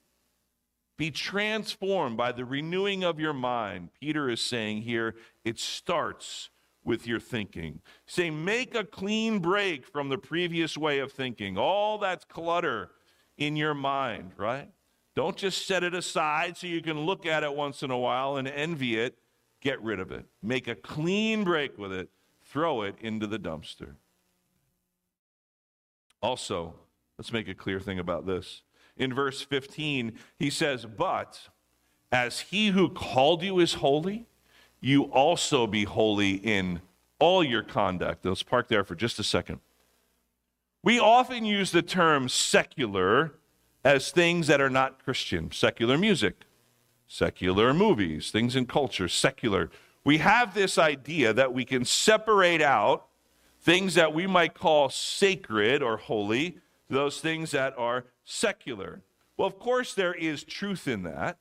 Be transformed by the renewing of your mind. Peter is saying here, it starts with your thinking. Say, make a clean break from the previous way of thinking. All that's clutter in your mind, right? Don't just set it aside so you can look at it once in a while and envy it. Get rid of it. Make a clean break with it. Throw it into the dumpster. Also, let's make a clear thing about this. In verse 15, he says, But as he who called you is holy, you also be holy in all your conduct. Let's park there for just a second. We often use the term secular as things that are not Christian secular music, secular movies, things in culture, secular. We have this idea that we can separate out things that we might call sacred or holy, those things that are secular. Well, of course, there is truth in that.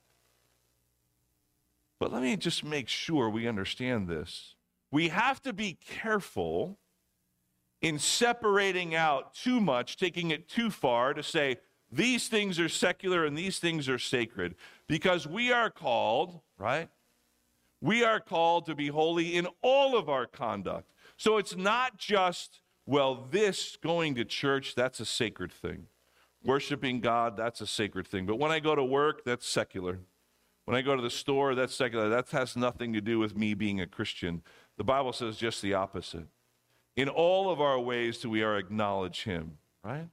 But let me just make sure we understand this. We have to be careful in separating out too much, taking it too far to say these things are secular and these things are sacred. Because we are called, right? We are called to be holy in all of our conduct. So it's not just, well, this going to church, that's a sacred thing. Worshiping God, that's a sacred thing. But when I go to work, that's secular. When I go to the store, that's secular. That has nothing to do with me being a Christian. The Bible says just the opposite. In all of our ways do we are acknowledge him, right?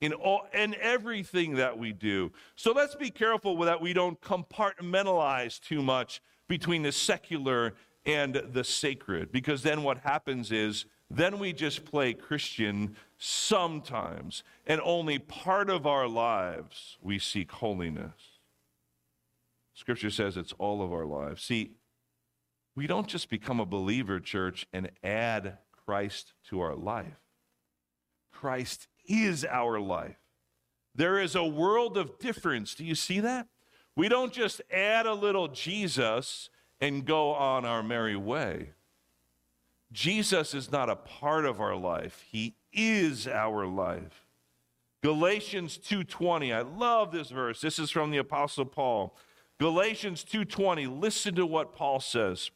In all and everything that we do. So let's be careful that we don't compartmentalize too much between the secular and the sacred because then what happens is then we just play Christian sometimes and only part of our lives we seek holiness. Scripture says it's all of our lives. See, we don't just become a believer, church, and add Christ to our life. Christ is our life. There is a world of difference. Do you see that? We don't just add a little Jesus and go on our merry way. Jesus is not a part of our life. He is our life. Galatians 2:20. I love this verse. This is from the apostle Paul. Galatians 2:20. Listen to what Paul says.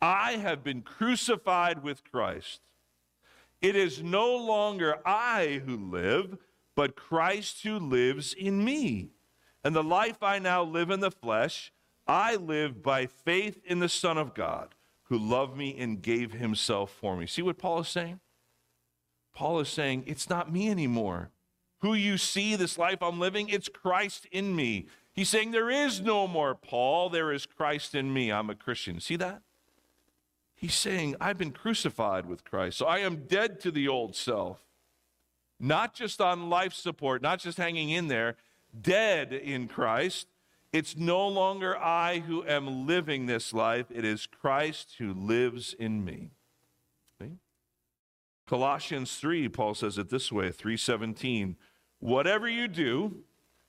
I have been crucified with Christ. It is no longer I who live, but Christ who lives in me. And the life I now live in the flesh, I live by faith in the Son of God, who loved me and gave himself for me. See what Paul is saying? Paul is saying, it's not me anymore. Who you see, this life I'm living, it's Christ in me. He's saying, there is no more Paul, there is Christ in me. I'm a Christian. See that? He's saying, I've been crucified with Christ. So I am dead to the old self. Not just on life support, not just hanging in there, dead in Christ. It's no longer I who am living this life, it is Christ who lives in me. See? Colossians 3, Paul says it this way, 317. Whatever you do,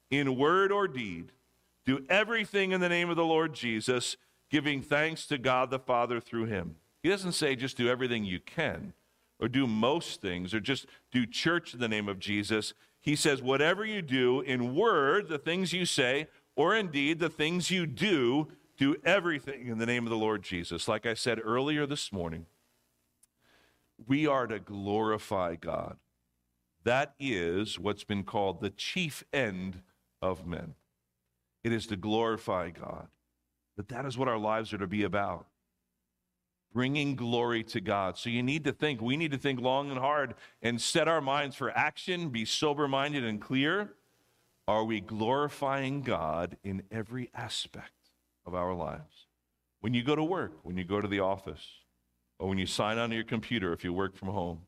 in word or deed, do everything in the name of the Lord Jesus, giving thanks to God the Father through him. He doesn't say just do everything you can or do most things or just do church in the name of Jesus. He says, whatever you do in word, the things you say, or indeed the things you do, do everything in the name of the Lord Jesus. Like I said earlier this morning, we are to glorify God. That is what's been called the chief end of men. It is to glorify God. That that is what our lives are to be about bringing glory to God. So you need to think, we need to think long and hard and set our minds for action, be sober minded and clear. Are we glorifying God in every aspect? of our lives. When you go to work, when you go to the office, or when you sign on your computer if you work from home,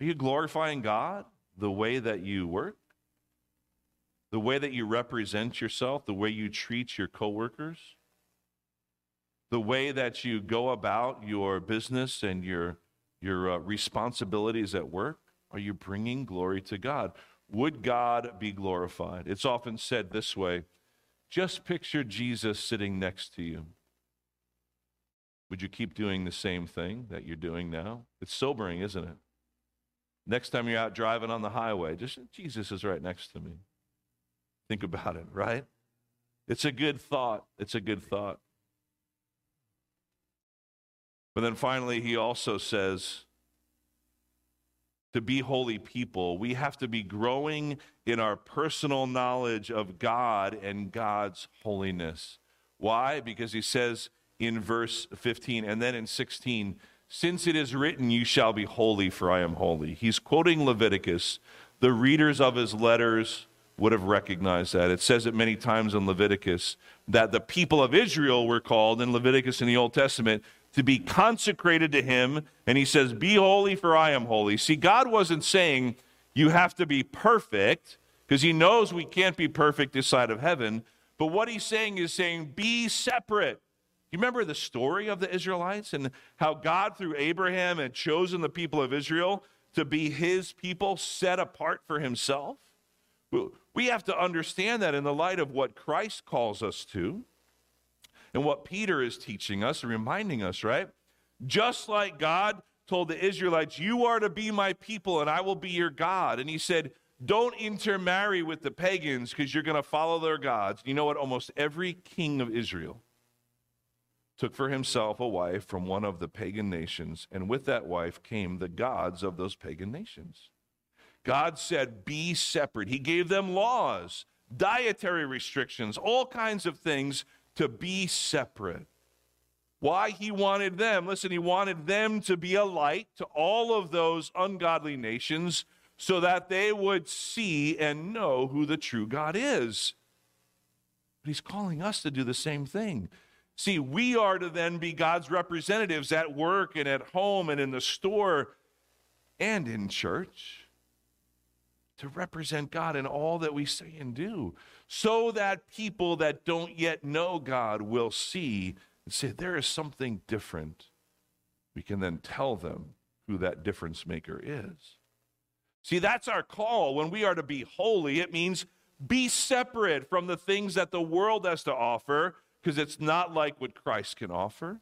are you glorifying God the way that you work? The way that you represent yourself, the way you treat your coworkers? The way that you go about your business and your your uh, responsibilities at work? Are you bringing glory to God? Would God be glorified? It's often said this way just picture Jesus sitting next to you. Would you keep doing the same thing that you're doing now? It's sobering, isn't it? Next time you're out driving on the highway, just Jesus is right next to me. Think about it, right? It's a good thought. It's a good thought. But then finally, he also says, to be holy people, we have to be growing in our personal knowledge of God and God's holiness. Why? Because he says in verse 15 and then in 16, since it is written, You shall be holy, for I am holy. He's quoting Leviticus. The readers of his letters would have recognized that. It says it many times in Leviticus that the people of Israel were called in Leviticus in the Old Testament to be consecrated to him. And he says, Be holy, for I am holy. See, God wasn't saying you have to be perfect, because he knows we can't be perfect this side of heaven. But what he's saying is saying, Be separate. You remember the story of the Israelites and how God, through Abraham, had chosen the people of Israel to be his people set apart for himself? We have to understand that in the light of what Christ calls us to and what Peter is teaching us and reminding us, right? Just like God told the Israelites, You are to be my people and I will be your God. And he said, Don't intermarry with the pagans because you're going to follow their gods. You know what? Almost every king of Israel took for himself a wife from one of the pagan nations, and with that wife came the gods of those pagan nations. God said, Be separate. He gave them laws, dietary restrictions, all kinds of things to be separate. Why he wanted them, listen, he wanted them to be a light to all of those ungodly nations so that they would see and know who the true God is. But he's calling us to do the same thing. See, we are to then be God's representatives at work and at home and in the store and in church to represent God in all that we say and do so that people that don't yet know God will see and say, there is something different. We can then tell them who that difference maker is. See, that's our call. When we are to be holy, it means be separate from the things that the world has to offer because it's not like what Christ can offer.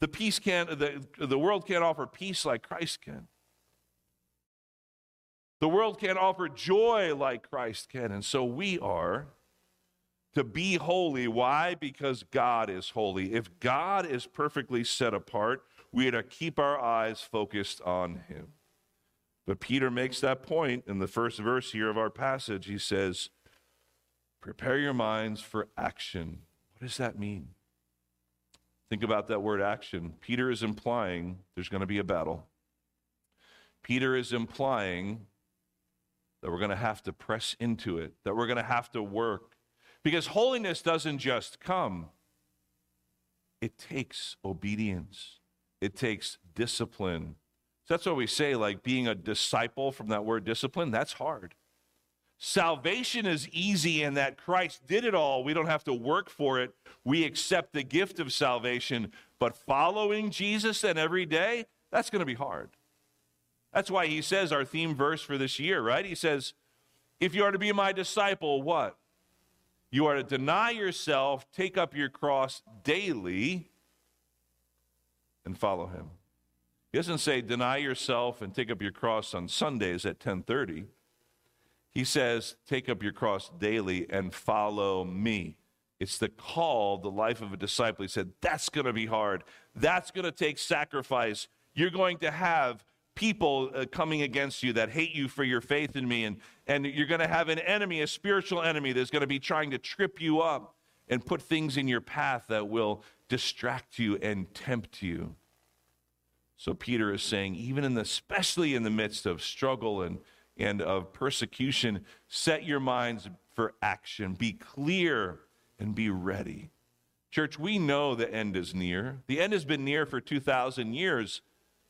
The peace can the, the world can't offer peace like Christ can. The world can't offer joy like Christ can. And so we are to be holy. Why? Because God is holy. If God is perfectly set apart, we are to keep our eyes focused on Him. But Peter makes that point in the first verse here of our passage. He says, Prepare your minds for action. What does that mean? Think about that word action. Peter is implying there's going to be a battle. Peter is implying that we're going to have to press into it, that we're going to have to work. Because holiness doesn't just come, it takes obedience, it takes discipline. So that's what we say, like being a disciple from that word discipline, that's hard. Salvation is easy in that Christ did it all. We don't have to work for it. We accept the gift of salvation. But following Jesus and every day, that's going to be hard. That's why he says our theme verse for this year, right? He says, If you are to be my disciple, what? You are to deny yourself, take up your cross daily, and follow him. He doesn't say deny yourself and take up your cross on Sundays at 1030. He says, take up your cross daily and follow me. It's the call, the life of a disciple. He said, that's going to be hard. That's going to take sacrifice. You're going to have people uh, coming against you that hate you for your faith in me. And, and you're going to have an enemy, a spiritual enemy, that's going to be trying to trip you up and put things in your path that will distract you and tempt you. So Peter is saying, even in the, especially in the midst of struggle and, and of persecution, set your minds for action. Be clear and be ready. Church, we know the end is near. The end has been near for 2,000 years,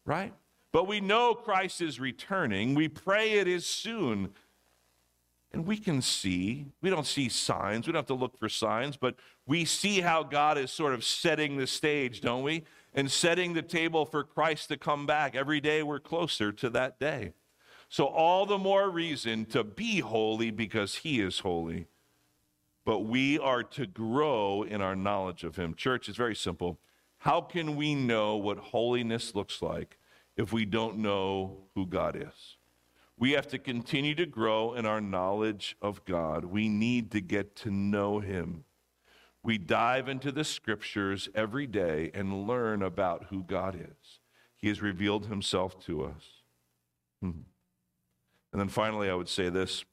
right? But we know Christ is returning. We pray it is soon. And we can see, we don't see signs, we don't have to look for signs, but we see how God is sort of setting the stage, don't we? And setting the table for Christ to come back. Every day we're closer to that day. So, all the more reason to be holy because He is holy. But we are to grow in our knowledge of Him. Church, it's very simple. How can we know what holiness looks like if we don't know who God is? We have to continue to grow in our knowledge of God. We need to get to know Him. We dive into the scriptures every day and learn about who God is. He has revealed Himself to us. Hmm. And then finally, I would say this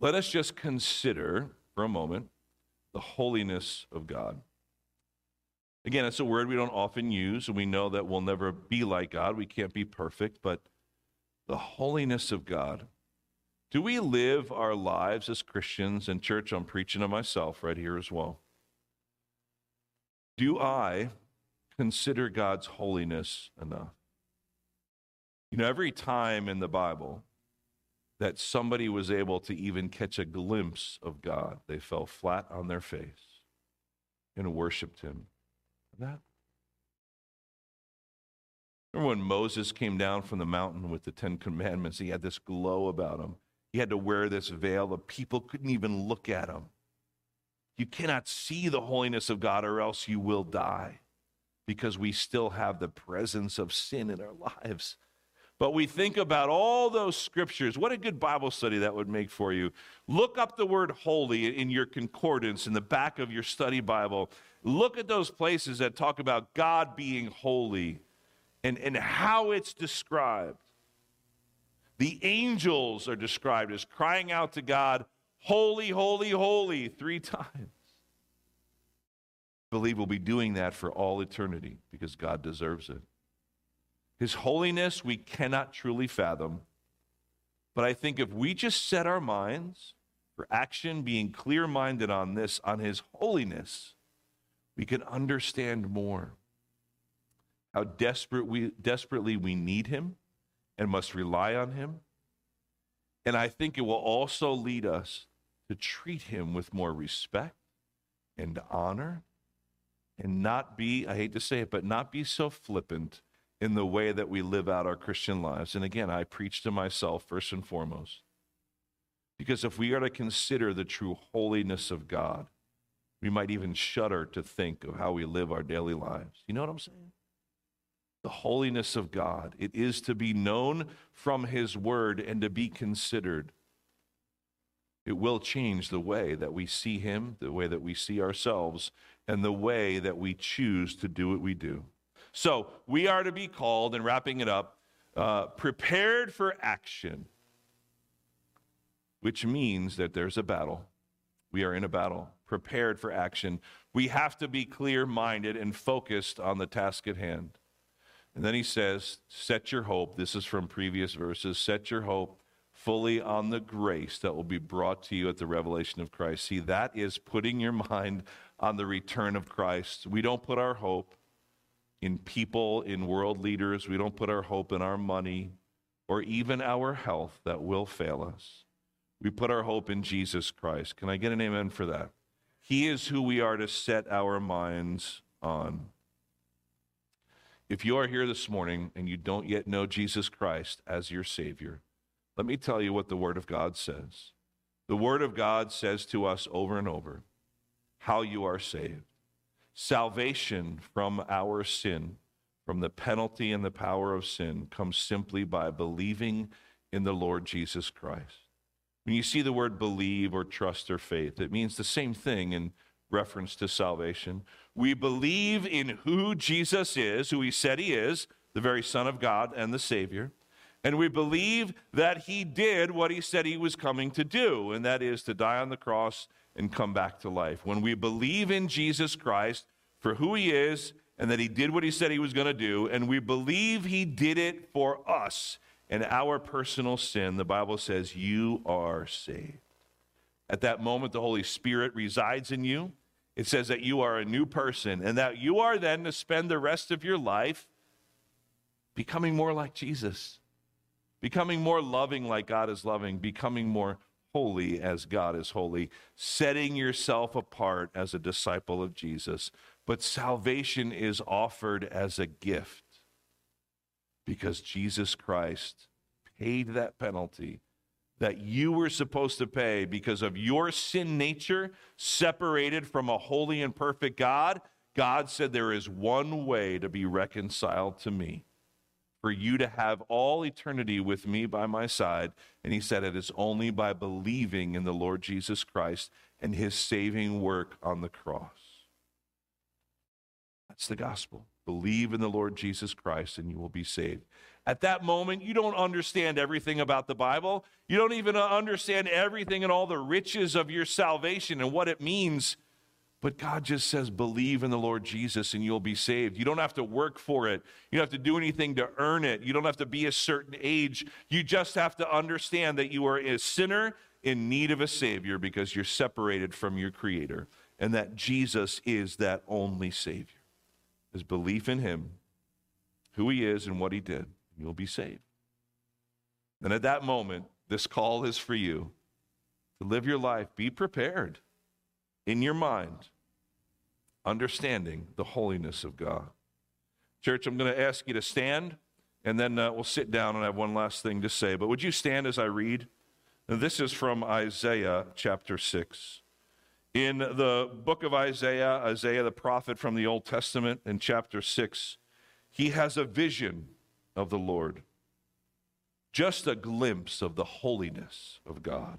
let us just consider for a moment the holiness of God. Again, it's a word we don't often use, and we know that we'll never be like God. We can't be perfect, but the holiness of God. Do we live our lives as Christians in church? I'm preaching to myself right here as well. Do I consider God's holiness enough? You know, every time in the Bible that somebody was able to even catch a glimpse of God, they fell flat on their face and worshiped Him. That Remember when Moses came down from the mountain with the Ten Commandments? He had this glow about him. He had to wear this veil. The people couldn't even look at him. You cannot see the holiness of God, or else you will die because we still have the presence of sin in our lives. But we think about all those scriptures. What a good Bible study that would make for you. Look up the word holy in your concordance in the back of your study Bible. Look at those places that talk about God being holy and, and how it's described. The angels are described as crying out to God, Holy, holy, holy, three times. I believe we'll be doing that for all eternity because God deserves it. His holiness we cannot truly fathom. But I think if we just set our minds for action, being clear minded on this, on His holiness, we can understand more how desperate we, desperately we need Him and must rely on Him. And I think it will also lead us to treat Him with more respect and honor and not be, I hate to say it, but not be so flippant in the way that we live out our Christian lives. And again, I preach to myself first and foremost. Because if we are to consider the true holiness of God, we might even shudder to think of how we live our daily lives. You know what I'm saying? The holiness of God. It is to be known from His Word and to be considered. It will change the way that we see Him, the way that we see ourselves, and the way that we choose to do what we do. So we are to be called, and wrapping it up, uh, prepared for action, which means that there's a battle. We are in a battle, prepared for action. We have to be clear minded and focused on the task at hand. And then he says, Set your hope. This is from previous verses. Set your hope fully on the grace that will be brought to you at the revelation of Christ. See, that is putting your mind on the return of Christ. We don't put our hope in people, in world leaders. We don't put our hope in our money or even our health that will fail us. We put our hope in Jesus Christ. Can I get an amen for that? He is who we are to set our minds on. If you are here this morning and you don't yet know Jesus Christ as your Savior, let me tell you what the Word of God says. The Word of God says to us over and over how you are saved salvation from our sin, from the penalty and the power of sin, comes simply by believing in the Lord Jesus Christ. When you see the word believe or trust or faith, it means the same thing in reference to salvation. We believe in who Jesus is, who he said he is, the very Son of God and the Savior. And we believe that he did what he said he was coming to do, and that is to die on the cross and come back to life. When we believe in Jesus Christ for who he is and that he did what he said he was going to do, and we believe he did it for us and our personal sin, the Bible says, you are saved. At that moment, the Holy Spirit resides in you It says that you are a new person and that you are then to spend the rest of your life becoming more like Jesus, becoming more loving like God is loving, becoming more holy as God is holy, setting yourself apart as a disciple of Jesus. But salvation is offered as a gift because Jesus Christ paid that penalty that you were supposed to pay because of your sin nature, separated from a holy and perfect God. God said, There is one way to be reconciled to me for you to have all eternity with me by my side. And he said, It is only by believing in the Lord Jesus Christ and his saving work on the cross. That's the gospel. Believe in the Lord Jesus Christ and you will be saved. At that moment, you don't understand everything about the Bible. You don't even understand everything and all the riches of your salvation and what it means but God just says, believe in the Lord Jesus and you'll be saved. You don't have to work for it. You don't have to do anything to earn it. You don't have to be a certain age. You just have to understand that you are a sinner in need of a Savior because you're separated from your Creator and that Jesus is that only Savior. Is belief in Him, who He is, and what He did, you'll be saved. And at that moment, this call is for you to live your life. Be prepared in your mind, understanding the holiness of God. Church, I'm going to ask you to stand, and then uh, we'll sit down and I have one last thing to say. But would you stand as I read? And this is from Isaiah chapter 6. In the book of Isaiah, Isaiah the prophet from the Old Testament, in chapter 6, he has a vision of the Lord, just a glimpse of the holiness of God.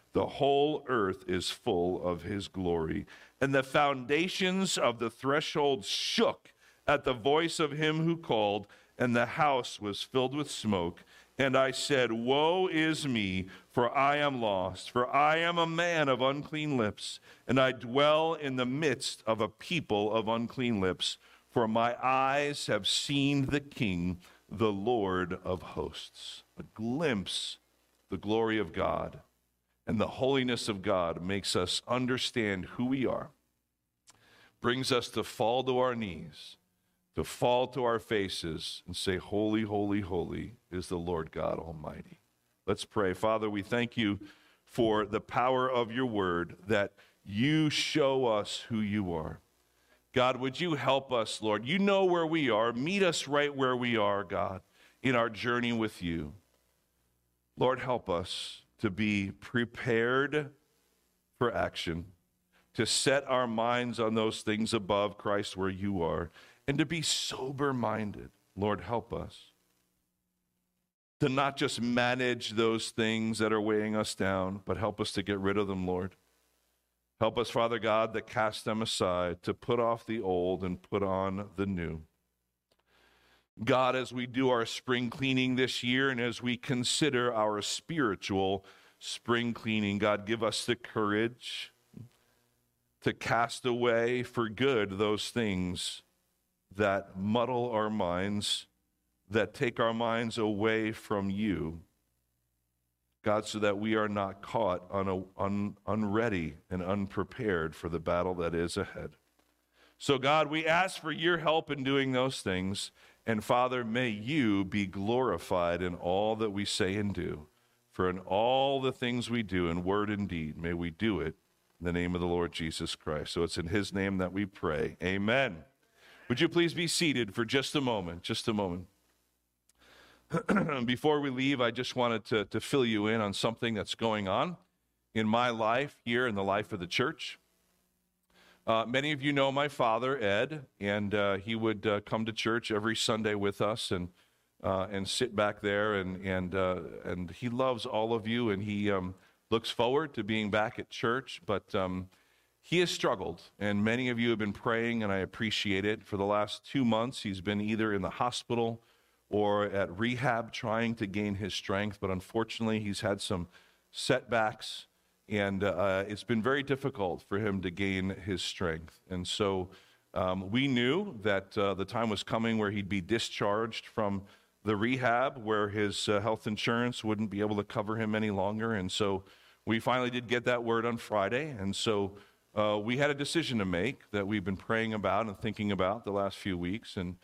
The whole earth is full of his glory. And the foundations of the threshold shook at the voice of him who called, and the house was filled with smoke. And I said, Woe is me, for I am lost, for I am a man of unclean lips, and I dwell in the midst of a people of unclean lips. For my eyes have seen the King, the Lord of hosts. A glimpse, the glory of God and the holiness of God makes us understand who we are, brings us to fall to our knees, to fall to our faces, and say, Holy, holy, holy is the Lord God Almighty. Let's pray. Father, we thank you for the power of your word that you show us who you are. God, would you help us, Lord? You know where we are. Meet us right where we are, God, in our journey with you. Lord, help us to be prepared for action, to set our minds on those things above Christ where you are, and to be sober minded. Lord, help us. To not just manage those things that are weighing us down, but help us to get rid of them, Lord. Help us, Father God, to cast them aside, to put off the old and put on the new. God, as we do our spring cleaning this year and as we consider our spiritual spring cleaning, God, give us the courage to cast away for good those things that muddle our minds, that take our minds away from you. God, so that we are not caught un, un, unready and unprepared for the battle that is ahead. So, God, we ask for your help in doing those things. And Father, may you be glorified in all that we say and do. For in all the things we do in word and deed, may we do it in the name of the Lord Jesus Christ. So it's in his name that we pray. Amen. Would you please be seated for just a moment? Just a moment. Before we leave, I just wanted to, to fill you in on something that's going on in my life here in the life of the church. Uh, many of you know my father, Ed, and uh, he would uh, come to church every Sunday with us and, uh, and sit back there. And, and, uh, and he loves all of you, and he um, looks forward to being back at church. But um, he has struggled, and many of you have been praying, and I appreciate it. For the last two months, he's been either in the hospital or at rehab trying to gain his strength, but unfortunately, he's had some setbacks, and uh, it's been very difficult for him to gain his strength. And so um, we knew that uh, the time was coming where he'd be discharged from the rehab, where his uh, health insurance wouldn't be able to cover him any longer. And so we finally did get that word on Friday. And so uh, we had a decision to make that we've been praying about and thinking about the last few weeks. And,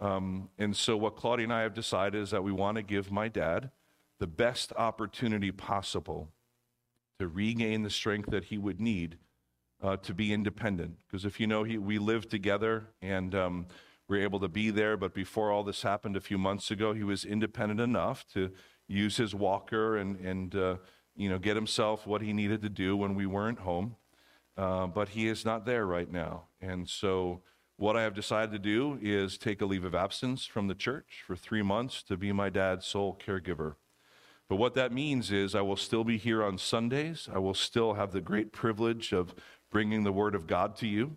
um, and so, what Claudia and I have decided is that we want to give my dad the best opportunity possible to regain the strength that he would need uh, to be independent. Because if you know, he, we lived together and um, we were able to be there, but before all this happened a few months ago, he was independent enough to use his walker and, and uh, you know, get himself what he needed to do when we weren't home. Uh, but he is not there right now. And so, what I have decided to do is take a leave of absence from the church for three months to be my dad's sole caregiver. But what that means is I will still be here on Sundays. I will still have the great privilege of bringing the Word of God to you.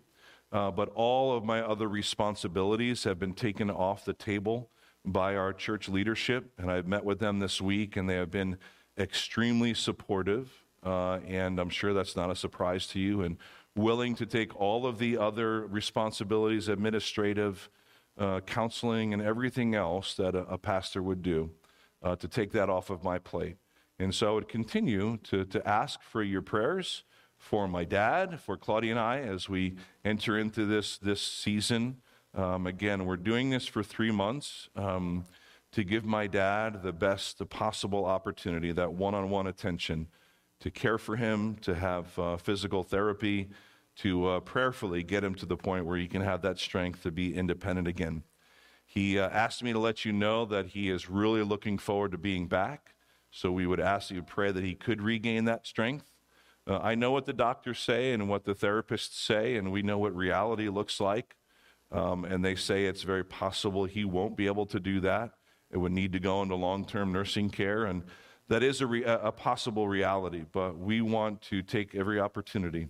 Uh, but all of my other responsibilities have been taken off the table by our church leadership. And I've met with them this week, and they have been extremely supportive uh, and I'm sure that's not a surprise to you, and willing to take all of the other responsibilities, administrative, uh, counseling, and everything else that a, a pastor would do uh, to take that off of my plate. And so I would continue to, to ask for your prayers for my dad, for Claudia and I, as we enter into this, this season. Um, again, we're doing this for three months um, to give my dad the best possible opportunity, that one on one attention to care for him, to have uh, physical therapy, to uh, prayerfully get him to the point where he can have that strength to be independent again. He uh, asked me to let you know that he is really looking forward to being back. So we would ask you to pray that he could regain that strength. Uh, I know what the doctors say and what the therapists say, and we know what reality looks like. Um, and they say it's very possible he won't be able to do that. It would need to go into long term nursing care. And that is a, re- a possible reality, but we want to take every opportunity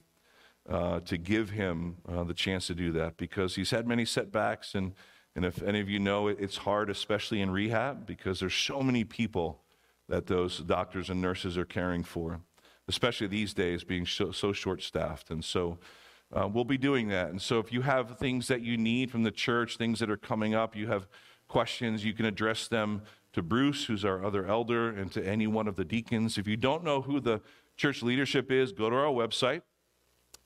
uh, to give him uh, the chance to do that because he's had many setbacks. And, and if any of you know, it, it's hard, especially in rehab, because there's so many people that those doctors and nurses are caring for, especially these days being so, so short staffed. And so uh, we'll be doing that. And so if you have things that you need from the church, things that are coming up, you have questions, you can address them to Bruce, who's our other elder, and to any one of the deacons. If you don't know who the church leadership is, go to our website,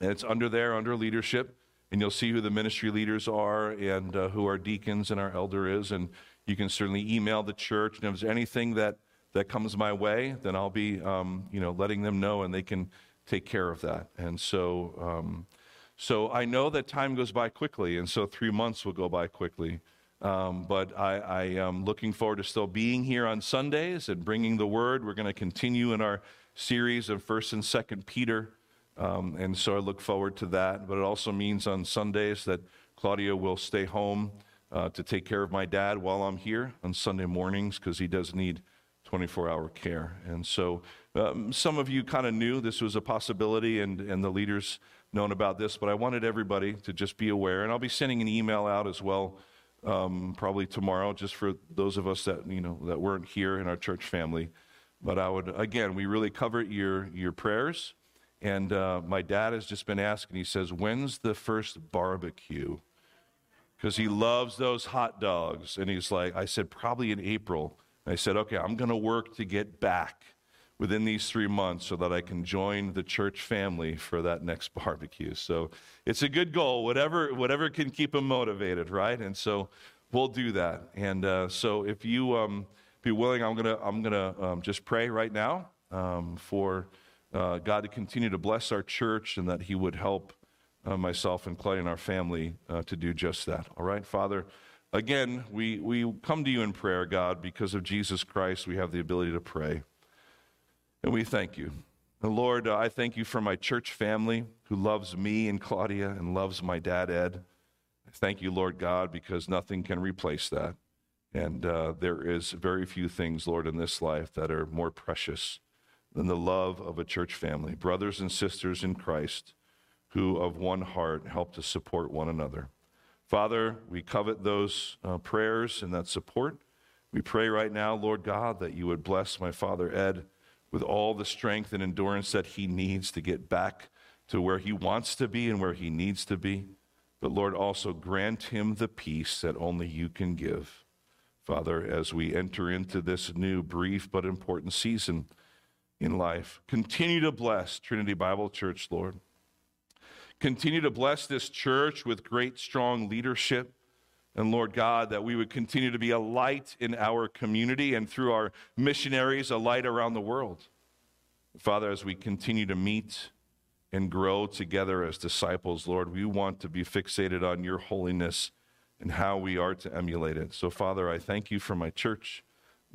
and it's under there, under leadership, and you'll see who the ministry leaders are and uh, who our deacons and our elder is. And you can certainly email the church. And if there's anything that, that comes my way, then I'll be, um, you know, letting them know, and they can take care of that. And so, um, so I know that time goes by quickly, and so three months will go by quickly. Um, but I, I, am looking forward to still being here on Sundays and bringing the word. We're going to continue in our series of First and Second Peter, um, and so I look forward to that. But it also means on Sundays that Claudia will stay home uh, to take care of my dad while I'm here on Sunday mornings because he does need 24-hour care. And so um, some of you kind of knew this was a possibility, and and the leaders known about this. But I wanted everybody to just be aware, and I'll be sending an email out as well um, probably tomorrow, just for those of us that you know that weren't here in our church family. But I would again, we really cover your your prayers. And uh, my dad has just been asking. He says, "When's the first barbecue?" Because he loves those hot dogs. And he's like, I said, probably in April. And I said, okay, I'm going to work to get back within these three months so that I can join the church family for that next barbecue. So it's a good goal, whatever, whatever can keep him motivated, right? And so we'll do that. And uh, so if you um, be willing, I'm going to I'm gonna, um, just pray right now um, for uh, God to continue to bless our church and that He would help uh, myself and Clay and our family uh, to do just that. All right, Father. Again, we, we come to you in prayer, God, because of Jesus Christ, we have the ability to pray. And we thank you. And Lord, uh, I thank you for my church family who loves me and Claudia and loves my dad, Ed. I thank you, Lord God, because nothing can replace that. And uh, there is very few things, Lord, in this life that are more precious than the love of a church family, brothers and sisters in Christ who of one heart help to support one another. Father, we covet those uh, prayers and that support. We pray right now, Lord God, that you would bless my father Ed with all the strength and endurance that he needs to get back to where he wants to be and where he needs to be. But Lord, also grant him the peace that only you can give. Father, as we enter into this new, brief, but important season in life, continue to bless Trinity Bible Church, Lord. Continue to bless this church with great, strong leadership. And Lord God, that we would continue to be a light in our community and through our missionaries, a light around the world. Father, as we continue to meet and grow together as disciples, Lord, we want to be fixated on your holiness and how we are to emulate it. So, Father, I thank you for my church.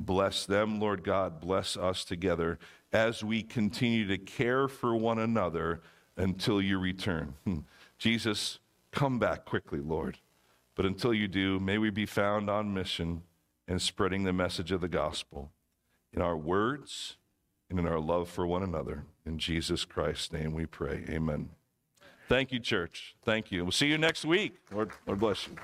Bless them, Lord God. Bless us together as we continue to care for one another until you return. Hmm. Jesus, come back quickly, Lord. But until you do, may we be found on mission and spreading the message of the gospel in our words and in our love for one another. In Jesus Christ's name we pray. Amen. Thank you, church. Thank you. We'll see you next week. Lord, Lord bless you.